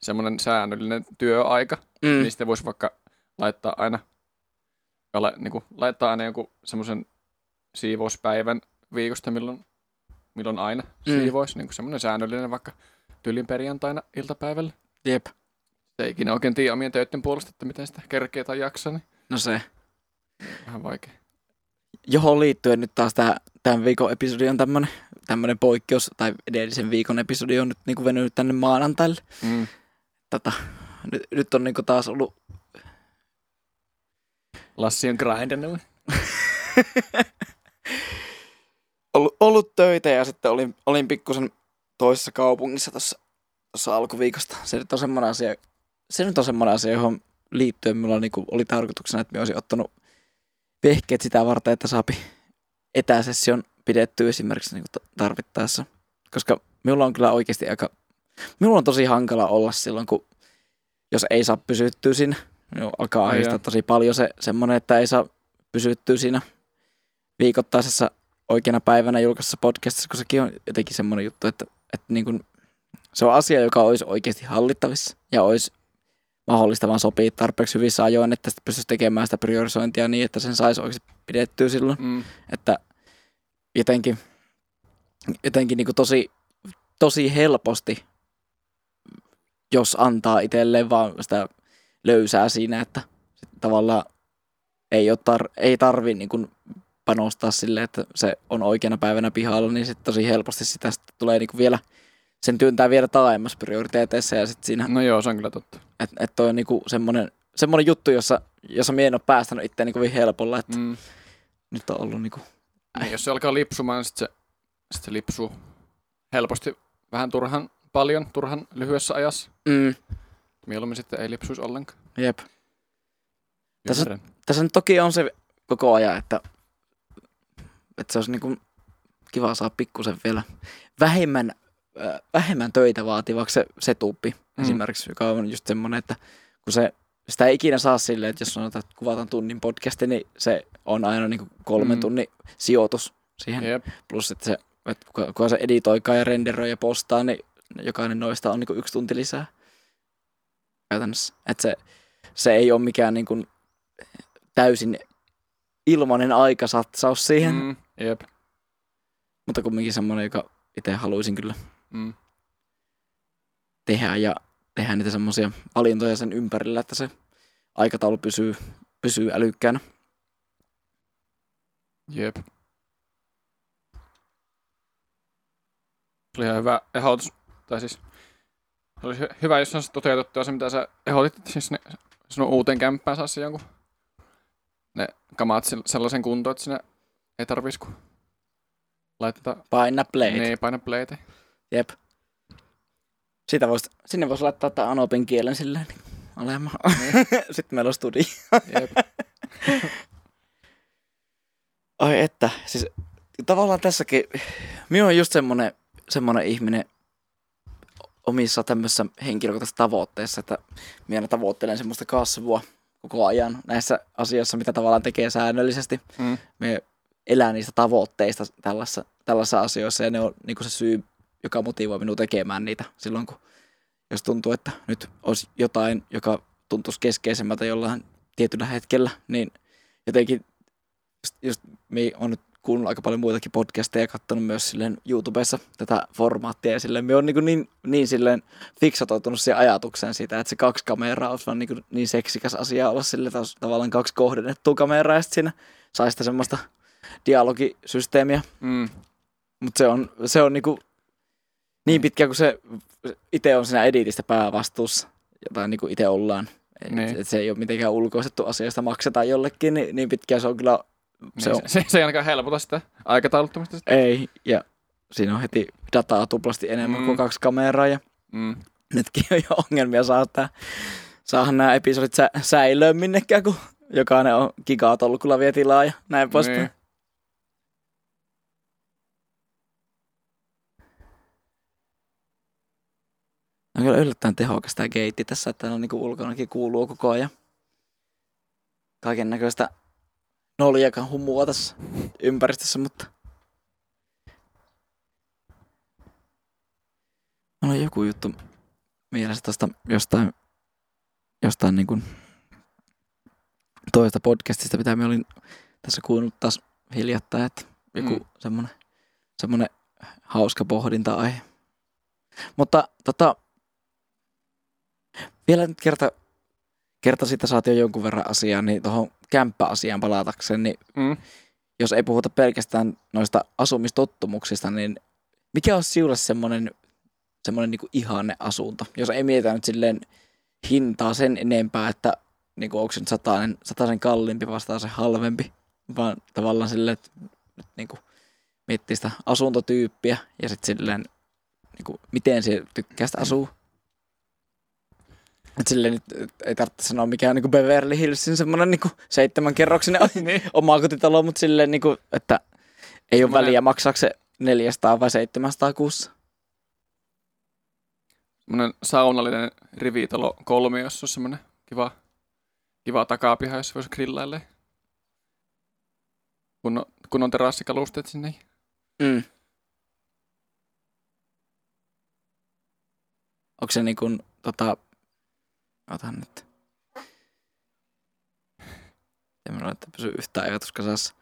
semmoinen säännöllinen työaika. Mm. niin sitten voisi vaikka laittaa aina, ala, niin kuin, laittaa aina jonkun semmoisen siivouspäivän viikosta, milloin, milloin aina mm. Siivoisi. Niin kuin semmoinen säännöllinen vaikka tyylin perjantaina iltapäivällä. Jep. Ei ikinä oikein tiedä omien töiden puolesta, että miten sitä kerkee tai jaksaa, niin No se. vähän vaikea. johon liittyen nyt taas tää, tämän viikon episodi on tämmönen, tämmönen poikkeus, tai edellisen viikon episodi on nyt niinku venynyt tänne maanantaille. Mm. Tota, nyt, nyt on niinku taas ollut Lassi on grindannut. ollut, ollut töitä ja sitten olin, olin pikkusen toisessa kaupungissa tuossa alkuviikosta. Se nyt on semmoinen asia, se nyt on semmoinen asia, johon liittyen minulla niinku oli tarkoituksena, että minä olisin ottanut vehkeet sitä varten, että saapi etäsession pidettyä esimerkiksi niinku tarvittaessa. Koska minulla on kyllä oikeasti aika, minulla on tosi hankala olla silloin, kun jos ei saa pysyttyä siinä, niin alkaa ahdistaa tosi paljon se semmoinen, että ei saa pysyttyä siinä viikoittaisessa oikeana päivänä julkaisessa podcastissa, kun sekin on jotenkin semmoinen juttu, että, että niin kuin, se on asia, joka olisi oikeasti hallittavissa ja olisi mahdollista vaan sopia tarpeeksi hyvissä ajoin, että sitten pystyisi tekemään sitä priorisointia niin, että sen saisi oikeasti pidettyä silloin. Mm. Että jotenkin, jotenkin niin kuin tosi, tosi helposti, jos antaa itselleen vaan sitä löysää siinä, että tavallaan ei, ole tar- ei tarvi niin kuin panostaa sille, että se on oikeana päivänä pihalla, niin sitten tosi helposti sitä sit tulee niin kuin vielä, sen työntää vielä taaemmas prioriteeteissa ja sitten siinä No joo, se on kyllä totta. että et toi on niinku semmoinen, semmoinen juttu, jossa, jossa mie en ole päästänyt itseäni kovin helpolla, että mm. Nyt on ollut niinku, Niin, jos se alkaa lipsumaan, niin sit se, sit se lipsuu helposti vähän turhan paljon, turhan lyhyessä ajassa. mm, Mieluummin sitten ei lipsuisi ollenkaan. jep. Tässä-. Tässä nyt toki on se koko ajan, että, että se olisi niinku kiva saa pikkusen vielä vähemmän, äh, vähemmän töitä vaativaksi se, se tuppi Mm. esimerkiksi, joka on just semmoinen, että kun se, sitä ei ikinä saa silleen, että jos sanotaan, että kuvataan tunnin podcasti, niin se on aina niinku kolmen Mm. mm. tunnin sijoitus siihen Jep. Plus, että se, että kuka, kuka se editoikaa ja renderöi ja postaa, niin jokainen noista on niin yksi tunti lisää käytännössä. Että se, se ei ole mikään niin kuin täysin ilmainen aikasatsaus siihen, mm. Jep. mutta kumminkin semmoinen, joka itse haluaisin kyllä Mm. tehdä ja tehdä niitä semmoisia valintoja sen ympärillä, että se aikataulu pysyy, pysyy älykkäänä. Jep. Oli ihan hyvä ehdotus. Tai siis olisi hy- hyvä, jos saisi toteutettua se, mitä sä ehdotit, siis ne, sinun uuteen kämppään saisi jonkun ne kamat sel- sellaisen kuntoon, että sinä ei tarvitsisi kun laittaa Paina play. niin, paina playtä. Jep. Sitä vois, sinne voisi laittaa tämän Anopin kielen silleen niin olemaan. Sitten meillä on studio. Jep. Ai että, siis tavallaan tässäkin, minä on just semmoinen, semmoinen ihminen omissa tämmöisissä henkilökohtaisissa tavoitteissa, että minä tavoittelen semmoista kasvua koko ajan näissä asioissa, mitä tavallaan tekee säännöllisesti. Mm. Me elää niistä tavoitteista tällaisissa, tällaisissa asioissa ja ne on niin se syy, joka motivoi minua tekemään niitä silloin, kun jos tuntuu, että nyt olisi jotain, joka tuntuisi keskeisemmältä jollain tietyllä hetkellä, niin jotenkin just, just me on nyt kuunnellut aika paljon muitakin podcasteja ja katsonut myös silleen YouTubessa tätä formaattia ja silleen me on niin, niin, niin silleen fiksatoitunut siihen ajatukseen siitä, että se kaksi kameraa olisi vaan niin, niin seksikäs asia olla sille taas tavallaan kaksi kohdennettua kameraa ja sitten siinä saisi sitä semmoista dialogisysteemiä, Mm. mutta se on, se on niinku niin pitkä kuin se itse on siinä editistä päävastuussa, jota niinku itse ollaan. Et, Niin. et se ei ole mitenkään ulkoistettu asiasta maksetaan jollekin, niin, niin pitkään se on kyllä, se Se, on, se, se, ei ainakaan helpota sitä aikatauluttamista. Sitä. ei, ja siinä on heti dataa tuplasti enemmän Mm. kuin kaksi kameraa, ja Mm. nytkin on jo ongelmia saada saahan nämä episodit sä, säilöön minnekään, kun jokainen on gigatolkulla vie tilaa ja näin poispäin. Niin. On kyllä yllättäen tehokas tämä geitti tässä, että täällä niinku ulkonakin kuuluu koko ajan kaiken näköistä noljakan humua tässä ympäristössä, mutta Mulla on joku juttu mielessä tuosta jostain, jostain niin kuin toista podcastista, mitä me olin tässä kuunnellut taas hiljattain, että joku Mm. mm. semmoinen, semmoinen hauska pohdinta-aihe. Mutta tota, vielä nyt kerta, kerta siitä saatiin jo jonkun verran asiaa, niin tuohon kämppäasiaan palatakseen, niin Mm. jos ei puhuta pelkästään noista asumistottumuksista, niin mikä olisi sinulle semmoinen, semmoinen niin ihanne asunto? Jos ei mietitä nyt silleen hintaa sen enempää, että niin kuin, onko se nyt satainen, sataisen kalliimpi vastaan se halvempi, vaan tavallaan silleen, että nyt niin kuin, miettii sitä asuntotyyppiä ja sitten silleen, niin kuin, miten se tykkää sitä asua. Silleen nyt ei tarvitse sanoa mikään niin Beverly Hillsin semmoinen niin seitsemän kerroksinen niin. oma kotitalo, mutta silleen, niin kuin, että ei ole Semmoinen- väliä maksaako se 400 vai 700 kuussa. Semmoinen saunallinen rivitalo kolmi, jossa on semmoinen kiva, kiva takapiha, jossa voisi grillailla. Kun on, kun on terassikalusteet sinne. Mm. Onko se niin kuin, tota, otan nyt. En minä että pysy yhtään ajatus kasassa.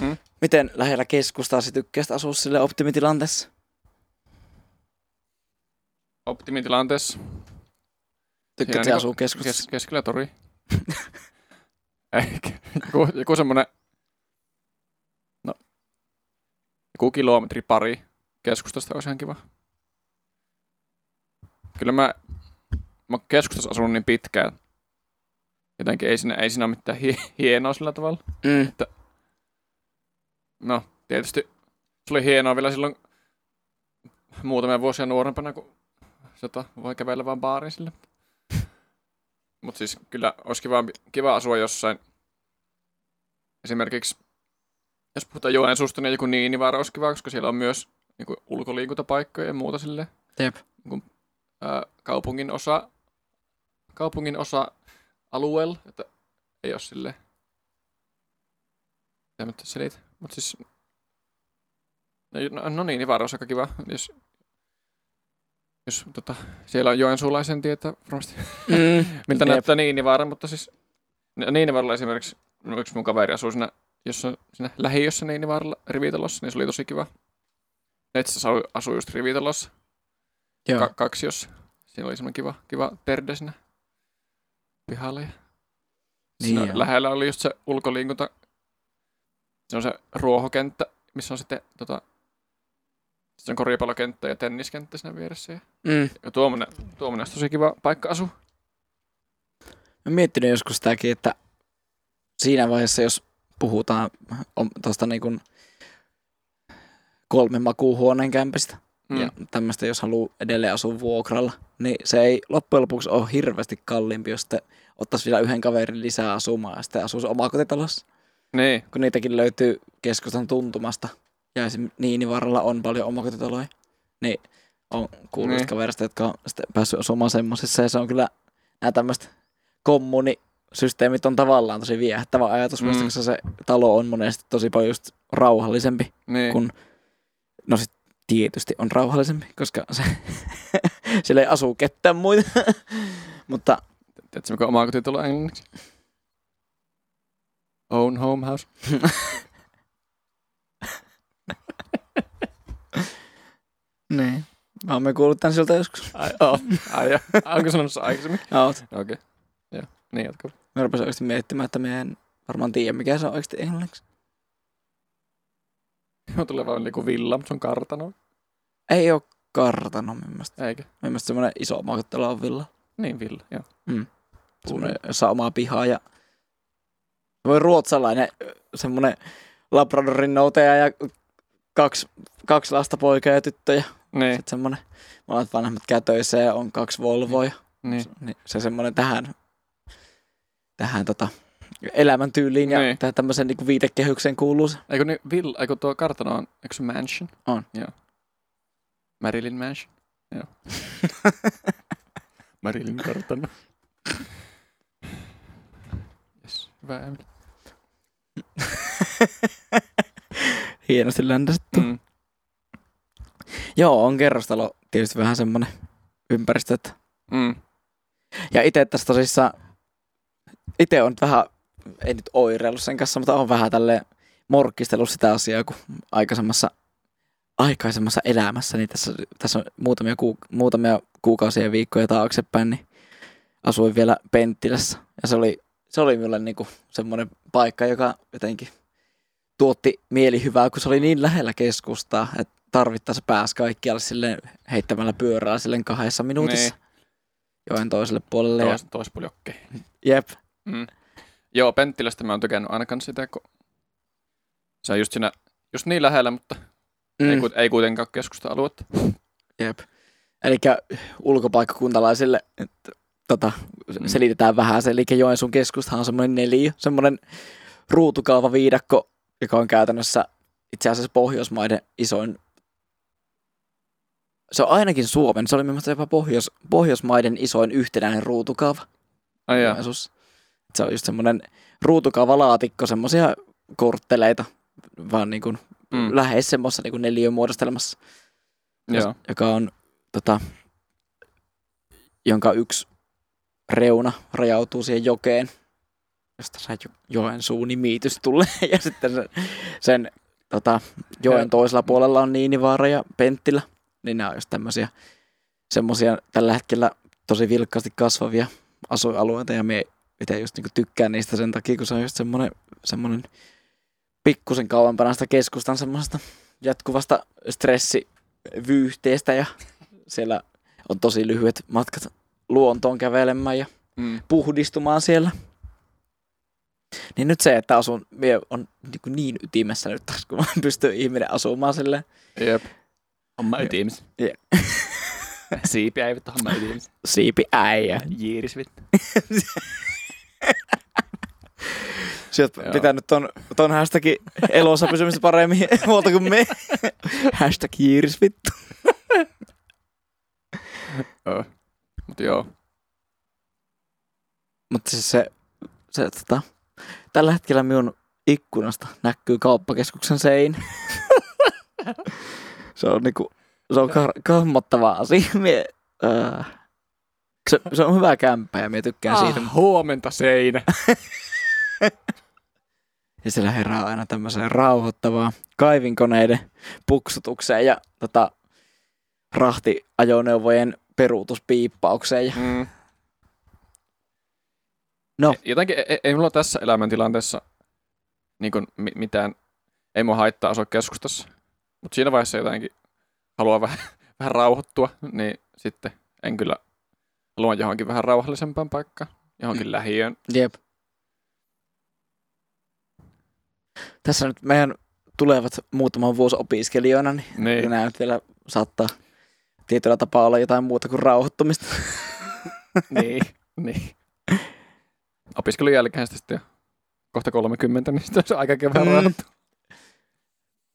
Hmm? Miten lähellä keskustaa se tykkäät asua sille optimitilanteessa? Optimitilanteessa. Tykkäätkö Siinä se niinku asua keskustassa? Kes, keskellä tori. Ehkä. Joku, joku semmonen, no, joku kilometri pari keskustasta olisi ihan kiva. Kyllä mä, mä keskustassa asunut niin pitkään. Jotenkin ei siinä, ei siinä ole mitään hie, hienoa sillä tavalla. Mm. No, tietysti se oli hienoa vielä silloin muutamia vuosia nuorempana, kun sota, voi kävellä vaan baariin sille. Mutta siis kyllä olisi kiva, kiva asua jossain. Esimerkiksi, jos puhutaan Joensuusta, niin joku Niinivaara olisi kiva, koska siellä on myös niin kuin, ulkoliikuntapaikkoja ja muuta sille. Jep. Ää, kaupungin osa, kaupungin osa alueella, että ei ole sille mitä mä nyt selitä. Mutta siis, no, no niin, niin vaara olisi aika kiva, jos, jos tota, siellä on joensuulaisen tietää varmasti, Mm. miltä näyttää Niinivaara, mutta siis Niinivaaralla esimerkiksi, no yksi mun kaveri asuu siinä, jossa, siinä lähiössä Niinivaaralla rivitalossa, niin se oli tosi kiva. Netsä asui, just rivitalossa, Joo. ka- kaksiossa. Siinä oli semmoinen kiva, kiva terde siinä pihalla. Ja Niin siinä lähellä oli just se ulkoliikunta, se on se ruohokenttä, missä on sitten tota, se on koripallokenttä ja tenniskenttä siinä vieressä. Ja, Mm. ja tuommoinen, tuommoinen tosi kiva paikka asua. Mä miettinyt joskus sitäkin, että siinä vaiheessa, jos puhutaan tuosta niin kuin kolmen makuuhuoneen kämpistä mm. ja tämmöistä, jos haluaa edelleen asua vuokralla, niin se ei loppujen lopuksi ole hirveästi kalliimpi, jos sitten ottaisi vielä yhden kaverin lisää asumaan ja sitten asuisi omakotitalossa. Niin, Kun niitäkin löytyy keskustan tuntumasta ja esimerkiksi Niinivarralla on paljon omakotitaloja, niin on kuullut Niin. kaverista, jotka on sitten päässyt asumaan semmoisessa ja se on kyllä nämä tämmöiset kommunisysteemit on tavallaan tosi viehättävä ajatus, Mm. mm. koska se talo on monesti tosi paljon just rauhallisempi, niin. kun no sit tietysti on rauhallisempi, koska se, siellä ei asu ketään muita. Mutta Tiedätkö, mikä oma kotitalo on englanniksi? Own home house. niin. Mä oon kuullut tän siltä joskus. Ai, oh. ai, ja. Onko sanonut se aikaisemmin? Oot. Okei. Okay. Joo. Niin, jatka. Mä rupesin oikeasti miettimään, että mä en varmaan tiedä, mikä se on oikeasti englanniksi. Mä tulee vaan joku villa, mutta se on kartano. Ei oo kartano, mun mielestä. Eikö? Mun mielestä semmonen iso omakotitalo on villa. Niin, villa, joo. Semmoinen, jossa omaa pihaa ja voi ruotsalainen semmoinen Labradorin noutaja ja kaksi, kaksi lasta, poikaa ja tyttöjä. Niin, Sitten semmoinen, molemmat vanhemmat käy töissä ja on kaksi Volvoa. Ja niin. niin se semmoinen tähän, tähän tota, elämäntyyliin ja Niin. niin. tähän tämmöisen niin viitekehykseen kuuluu se. Eikö, niin, villa, eikö tuo kartano on, eikö se mansion? On. Joo. Marilyn mansion. Joo. Marilyn kartano. Emily. Hienosti ländästetty. Mm. Joo, on kerrostalo tietysti vähän semmoinen ympäristö. Että... Mm. Ja itse tässä tosissaan, itse on vähän, ei nyt oireillut sen kanssa, mutta on vähän tälle morkkistellut sitä asiaa, kun aikaisemmassa, aikaisemmassa elämässä, niin tässä, tässä on muutamia, kuu, muutamia kuukausia ja viikkoja taaksepäin, niin asuin vielä Penttilässä. Ja se oli, se oli minulle niinku semmoinen paikka, joka jotenkin tuotti mielihyvää, kun se oli niin lähellä keskustaa, että tarvittaessa pääsi kaikkialle silleen heittämällä pyörää silleen kahdessa minuutissa. Niin. Joen toiselle puolelle. Ja, Tois, toispuoli jep, Mm. Joo, Penttilästä mä oon tykännyt ainakaan sitä, kun se on just siinä, just niin lähellä, mutta mm. ei, ei kuitenkaan keskusta-aluetta. jep. Eli ulkopaikkakuntalaisille että, tota, Mm. selitetään vähän se, eli Joensuun keskustahan on semmoinen neliö, semmoinen ruutukaava viidakko, joka on käytännössä itse asiassa Pohjoismaiden isoin se on ainakin Suomen, se oli mielestäni jopa Pohjois, Pohjoismaiden isoin yhtenäinen ruutukaava. Ai jaa. Se on just semmoinen ruutukaavalaatikko, semmoisia kortteleita, vaan niin kuin Mm. lähes semmoisessa niin neliön muodostelmassa, Joo. joka on, tota, jonka yksi reuna rajautuu siihen jokeen, josta sai jo, Joensuun nimitys tulee. Ja sitten sen, sen tota, joen toisella puolella on Niinivaara ja Penttilä. Niin nämä on just tämmöisiä semmoisia tällä hetkellä tosi vilkkaasti kasvavia asuinalueita. Ja me itse just niinku tykkään niistä sen takia, kun se on just semmoinen, semmoinen pikkusen kauempana sitä keskustan semmoisesta jatkuvasta stressivyyhteestä ja siellä on tosi lyhyet matkat luontoon kävelemään ja Mm. puhdistumaan siellä. Niin nyt se, että asun, mie on niin, kuin niin ytimessä nyt taas, kun pystyy ihminen asumaan silleen. Jep. Homma ytimis. Jep. Siipi vittu, homma ytimis. Siipi äijä. Jiiris vittu. Sieltä Joo. pitänyt ton, ton hashtagin elossa pysymistä paremmin huolta kuin me. Hashtag jiiris vittu. Joo. Mut joo. Mutta siis se, se tota, tällä hetkellä minun ikkunasta näkyy kauppakeskuksen sein. se on niinku, se on kar- kammottava asia. Mie, äh, se, se, on hyvä kämppä ja minä tykkään siitä. Ah, huomenta seinä. Ja siellä herää aina tämmöiseen rauhoittavaan kaivinkoneiden puksutukseen ja tota, rahtiajoneuvojen peruutuspiippaukseen. Ja, Mm. No. Jotenkin ei, ei mulla tässä elämäntilanteessa niin kuin, mi- mitään, ei mua haittaa asua keskustassa. Mutta siinä vaiheessa jotenkin haluaa vähän, vähän rauhoittua, niin sitten en kyllä haluan johonkin vähän rauhallisempaan paikkaan, johonkin Mm. lähiöön. jep. Tässä nyt meidän tulevat muutaman vuosi opiskelijoina, niin Niin. nämä nyt vielä saattaa tietyllä tapaa olla jotain muuta kuin rauhoittumista. niin, niin. Opiskelun jälkeen sitten kohta 30, niin sitten on aika kevään Mm. rauhoittua.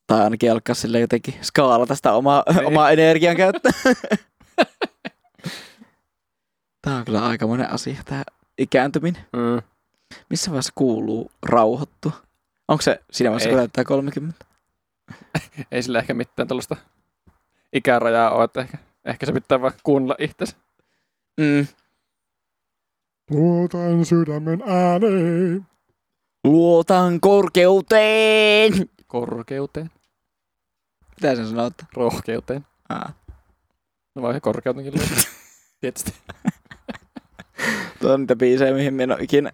Tai ainakin alkaa sille jotenkin skaalata sitä omaa, Niin. omaa energian käyttöä. Tämä on kyllä aikamoinen asia, tämä ikääntyminen. Mm. Missä vaiheessa kuuluu rauhoittua? Onko se siinä vaiheessa, kun täyttää 30? Ei sillä ehkä mitään tällaista ikärajaa ole, että ehkä, ehkä se pitää vaan kuunnella itsensä. Mm. Luotan sydämen ääneen. Luotan korkeuteen. Korkeuteen. Mitä sen sanoo? että- Rohkeuteen. Aa, No vai korkeutenkin. Tietysti. tuo on niitä biisejä, mihin minä en ole ikinä,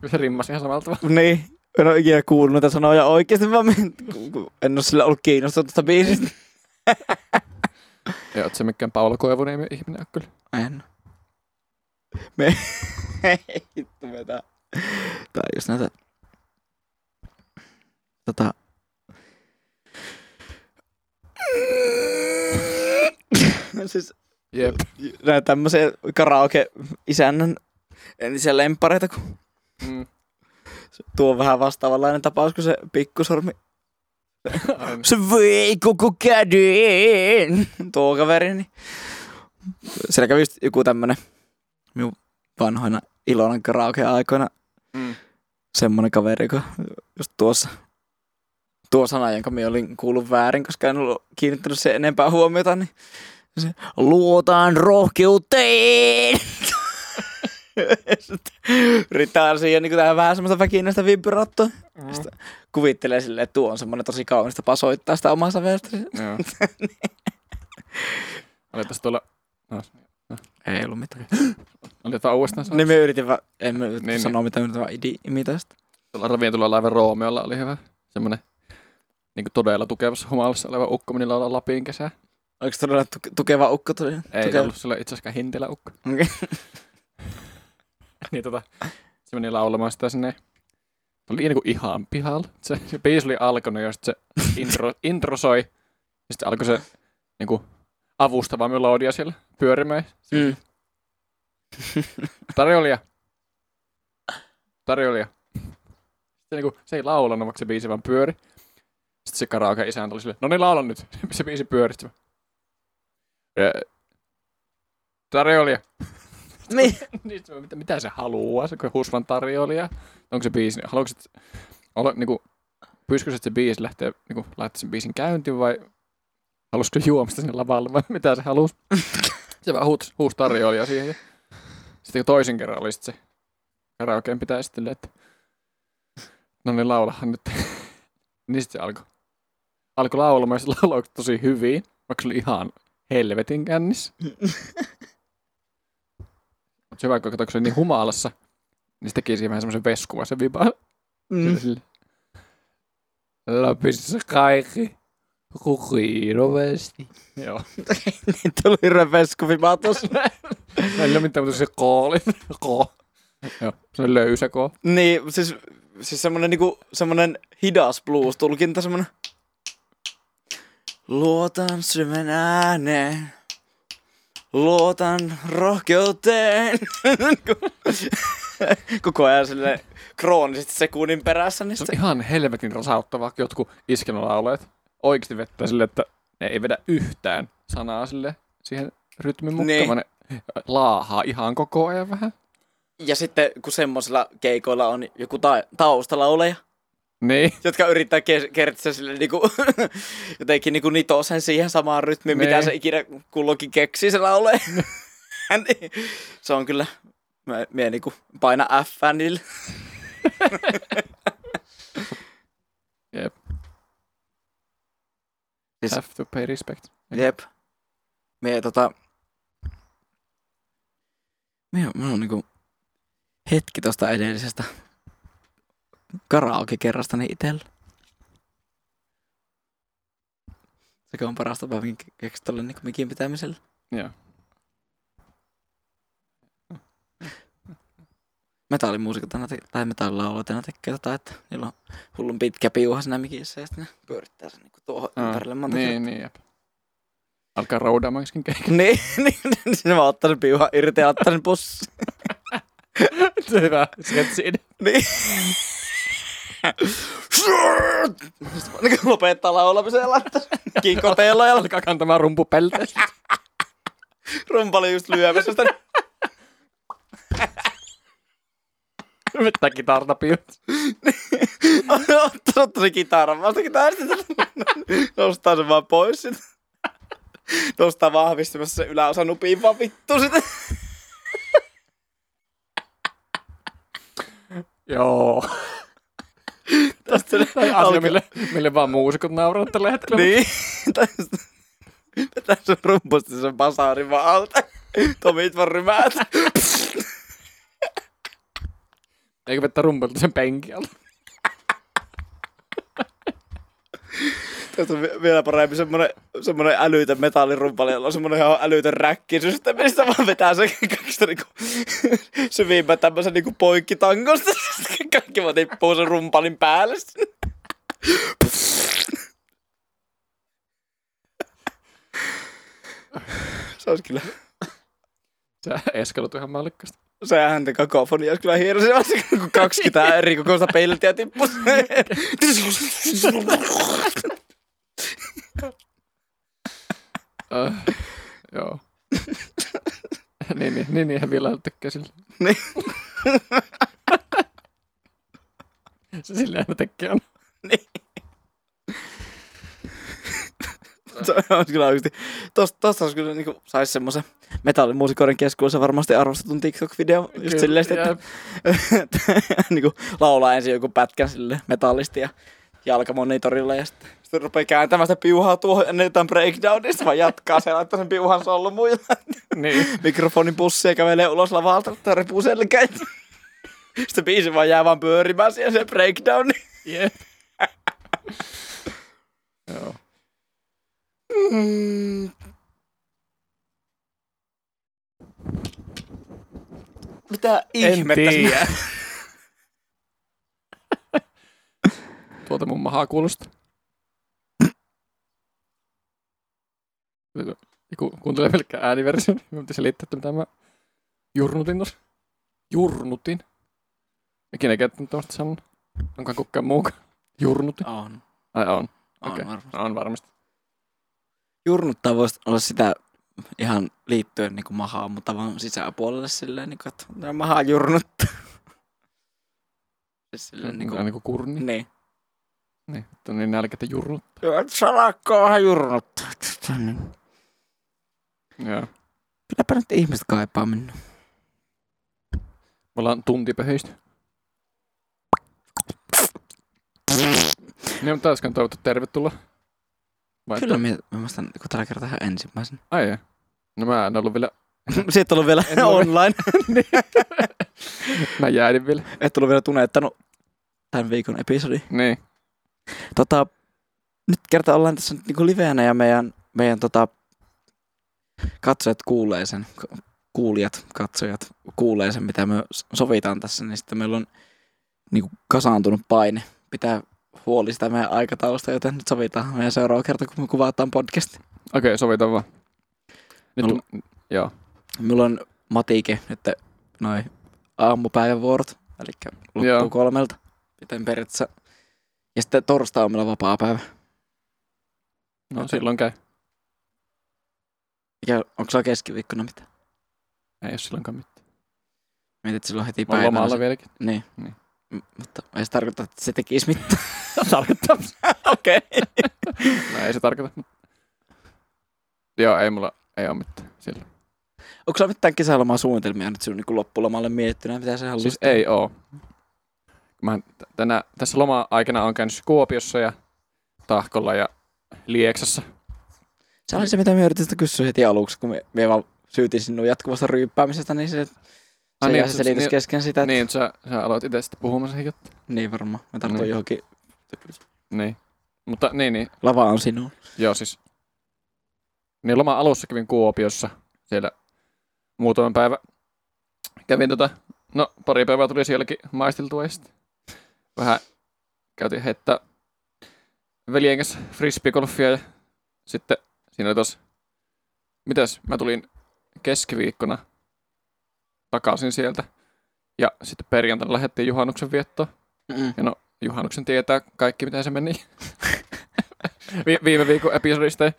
Kyllä se rimmasi ihan samalta vaan. niin, en ole ikinä kuullut niitä sanoja oikeasti, vaan en ole sillä ollut kiinnostunut tuosta biisistä. Ei oot se mikään Paula Koivuniemi ihminen ole kyllä. En. Me... Hitto me tää. Tää on just näitä... Tota... siis Jep. näitä tämmöisiä karaoke-isännän entisiä lempareita, kun Mm. tuo on vähän vastaavanlainen tapaus kuin se pikkusormi. Se vei koko käden. Tuo kaveri, niin. Siellä kävi just joku tämmönen minun vanhoina Ilonan karaoke-aikoina Mm. semmonen kaveri, joka just tuossa tuo sana, jonka minä olin kuullut väärin, koska en ollut kiinnittänyt se enempää huomiota, niin se, luotaan rohkeuteen. Yrittää siihen niin tähän vähän semmoista väkinäistä vibraattoa. Mm. Kuvittelee silleen, että tuo on semmoinen tosi kaunista tapa soittaa sitä omaa säveltä. Joo. Oli tässä tuolla, Ei ollut mitään. oli jotain uudestaan sanoa. Niin me yritin vaan, en mä Niin, niin, sanoa mitään, yritin vaan idi- imitä sitä. Tuolla ravintolalla laivan Roomeolla oli hyvä semmonen niin todella tukevassa humalassa oleva ukko meni laulaa Lapin kesää. Oliko todella tuke- tukeva ukko tuli? Ei tukeva. ollut sillä itse asiassa hintilä ukko. Okei. niin tota, se meni laulamaan sitä sinne. Oli niinku ihan pihalla. Se, se biisi oli alkanut ja sitten se intro, intro soi. Ja sitten alkoi se niinku avustava melodia siellä pyörimään. Mm. Tarjoilija. Tarjoilija. Se, niinku, se ei laulanut, vaikka se biisi vaan pyöri. Sitten se karaoke isäntä oli silleen, no niin laula nyt. Se biisi pyöri. Sitten mä, "Ää, Tarjoilija. Niin. niin, mitä, mitä se haluaa, se husvan tarjoilija? Onko se biisi, haluatko se, olla, niinku, pyysikö se, että se biisi lähtee, niinku, laittaa sen biisin käyntiin vai halusiko se juomista sinne lavalle vai mitä se halusi? se vaan huusi, huusi tarjoilija siihen. Ja sitten kun toisen kerran oli sit se karaokeen pitää sitten, että no niin laulahan nyt. niin sitten se alkoi alkoi laulamaan ja se lauloi tosi hyvin, vaikka se oli ihan helvetin kännissä. Mutta se vaikka kato, kun se oli niin humalassa, niin se teki siihen vähän semmoisen veskuvaisen vipaan. Mm. Sille- Lapissa kaikki kukiinovesti. Joo. niin tuli hirveän veskuvimaa tossa. Ei ole mitään, mutta se kooli. Ko. Joo, se on löysä ko. niin, siis, siis semmonen niinku, semmonen hidas blues-tulkinta, semmonen. Luotan syvän ääneen. Luotan rohkeuteen. Koko ajan silleen kroonisesti sekunnin perässä. Niin Se on ihan helvetin rasauttavaa, jotkut iskelmälaulajat oikeasti vettää silleen, että ne ei vedä yhtään sanaa sille siihen rytmin mukaan, Niin. vaan ne laahaa ihan koko ajan vähän. ja sitten kun semmosilla keikoilla on joku ta- taustalauleja, Niin. jotka yrittää ke- kertsiä sille niinku, jotenkin niinku nitoo sen siihen samaan rytmiin, mitä Niin. se ikinä kulloinkin keksii se laulee. niin, se on kyllä, mä, mä niinku paina F niille. Jep. Siis- Have to pay respect. Jep. Me tota... Me on, me on niinku hetki tosta edellisestä karaoke-kerrastani itellä. Sekä on paras tapa, minkä keksit tolle niinku mikin pitämisellä. Joo. Metallimuusikot aina te- tai metallilaulajat aina tekee tota, että niillä on hullun pitkä piuha siinä mikissä ja sitten ne pyörittää sen niinku tuohon Aa, ympärille monta Niin, niin, jep. Alkaa roudaamankin keikan. niin, niin, niin, niin mä ottan sen piuhan irti ja ottan sen pussiin. Se hyvä sketsi. Niin. Niin lopettaa laittaa kinkoteella ja Alkaa kantamaan rumpupelteistä. rumpali just lyömässä sitä. Vetää kitarta piut. Ottanut se kitaran vasta kitarasta. Nostaa sen vaan pois sit. Nostaa vahvistamassa se yläosa nupiin vaan vittu sitä. Joo. Tästä asia, mille, mille vaan muusikot nauraa tällä hetkellä. Niin. Vetää se rumpusti sen basaarin vaan alta. Tomit vaan rymäät. Eikö vettä rumpelta sen penkin Tästä on vi- vielä parempi semmonen, semmonen älytön metallirumpali, jolla on semmonen ihan älytön räkkisysteemi, mistä vaan vetää se kaikista niinku syvimpää tämmösen niinku poikkitangosta. Sitten Kaikki vaan tippuu sen rumpalin päälle. Se olisi kyllä, Se eskaloitu ihan mallikkaasti. se ääntä kakofonia olisi kyllä. Se olisi kun 20 eri kokoista peltiä tippuu. Äh, joo. niin, niin, niin, niin, vielä tekee sillä. Niin. se sillä aina tekee on. Se olisi kyllä oikeasti. Tosta, tosta olisi kyllä niinku, sais semmoisen metallimuusikoiden keskuudessa varmasti arvostetun TikTok-video. Just silleen, että, että niinku, laulaa ensin joku pätkän sille metallisti ja jalkamonitorilla ja sitten, sitten rupeaa kääntämään sitä piuhaa tuohon ennen breakdownista, vaan jatkaa se laittaa sen piuhan solmuun ja Niin. mikrofonin pussi ja kävelee ulos lavalta, ottaa repuu selkään. Sitten biisi vaan jää vaan pyörimään siihen se breakdowni. Jep. Joo. Mm. Mitä En ihmettä sinä- tiedä. Tuota mun mahaa kuulostaa. Joku kuuntelee pelkkää ääniversio, niin pitäisi selittää, että mitä mä jurnutin tossa. Jurnutin. Ikinä käyttänyt tämmöistä sanaa. Onko kukaan muukaan? Jurnutin. On. Ai on. On Okei. varmasti. On varmasti. Jurnuttaa voisi olla sitä ihan liittyen niin kuin mahaan, mutta vaan sisäpuolelle silleen, niin kuin, että mahaa jurnuttaa. Silleen, niin Niin, kuin, niin kuin kurni. niin. Niin, että on niin nälkä, että jurnut. Salakko vähän jurnuttaa. Niin. Joo. Kylläpä nyt ihmiset kaipaa minua. Me ollaan tuntipöhöistä. Niin, mutta äsken toivottu tervetuloa. Vai Kyllä minä muistan, kun tällä kertaa ihan ensimmäisen. Ai ei. No mä en ollut vielä, Sitten ollut vielä En online. mä jäädin vielä. Et ollut vielä tuneettanut tämän viikon episodi. Niin. Tota, nyt kerta ollaan tässä nyt niinku liveänä ja meidän, meidän tota, katsojat kuulee sen, ku- kuulijat, katsojat kuulee sen, mitä me sovitaan tässä, niin sitten meillä on niinku kasaantunut paine. Pitää huoli sitä meidän aikataulusta, joten nyt sovitaan meidän seuraava kerta, kun me kuvataan podcasti. Okei, okay, sovitaan vaan. Nyt Mulla- on, joo. Mulla on matike nyt noin aamupäivävuorot, eli loppuu Joo. kolmelta. Miten periaatteessa. Ja sitten torstai on meillä vapaa päivä. No Okei. silloin käy. Mikä, onko sulla keskiviikkona mitään? Ei ole silloinkaan mitään. Mietit, silloin heti Mä oon päivällä. lomalla se- vieläkin. Niin. Niin. M- mutta ei se tarkoita, että se tekisi mitään. Tarkoittaa. Okei. no ei se tarkoita. mutta- Joo, ei mulla, ei oo mitään silloin. Onko sulla mitään kesälomaa suunnitelmia nyt sun niin loppulomalle miettinyt, mitä sä haluaisit? Siis ei oo. Mä tänä, tässä loma-aikana on käynyt Kuopiossa ja Tahkolla ja Lieksassa. Se oli se, mitä me yritin sitä kysyä heti aluksi, kun me, me vaan syytin sinua jatkuvasta ryyppäämisestä, niin se, se Ah, niin, se niin- kesken sitä. Että, Niin, sä, sä aloit itse sitten puhumaan sen juttu. niin varmaan. Mä tartun Niin. johonkin. Niin. Mutta niin, niin. Lava on sinun. Joo, siis. Niin loma alussa kävin Kuopiossa. Siellä muutaman päivä kävin tota, no pari päivää tuli sielläkin maisteltua ja sitten vähän käytiin heittää veljen kanssa frisbeegolfia ja sitten siinä oli tos, mitäs, mä tulin keskiviikkona takaisin sieltä ja sitten perjantaina lähdettiin juhannuksen viettoon. Mm. Ja no, juhannuksen tietää kaikki, miten se meni. Vi- viime viikon episodista.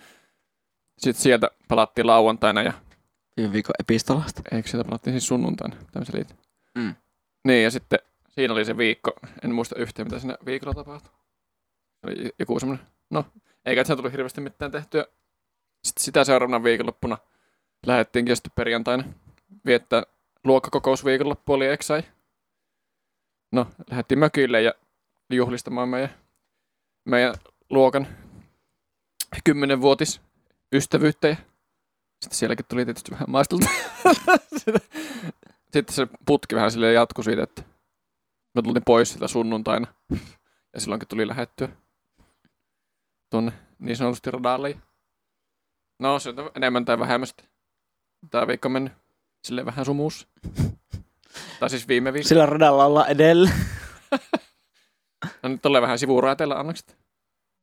Sitten sieltä palattiin lauantaina ja Viime viikon epistolasta. eikö sieltä palattiin siis sunnuntaina, tämmöisen liitin. Mm. Niin ja sitten siinä oli se viikko, en muista yhtään mitä siinä viikolla tapahtui. Oli joku semmoinen, no eikä se tullut hirveästi mitään tehtyä. Sitten sitä seuraavana viikonloppuna lähdettiinkin sitten perjantaina viettää luokkakokous viikonloppu oli eksai. No, lähdettiin mökille ja juhlistamaan meidän, meidän luokan kymmenenvuotis ystävyyttä ja sitten sielläkin tuli tietysti vähän maistelta. Sitten- se putki vähän silleen jatkui siitä, että me tultiin pois sitä sunnuntaina. Ja silloinkin tuli lähettyä tuonne niin sanotusti radalle. No se on enemmän tai vähemmän sitten. Tää viikko mennyt silleen vähän sumuus. tai siis viime viikko. Sillä radalla ollaan edellä. No nyt tulee vähän sivuraiteilla annokset.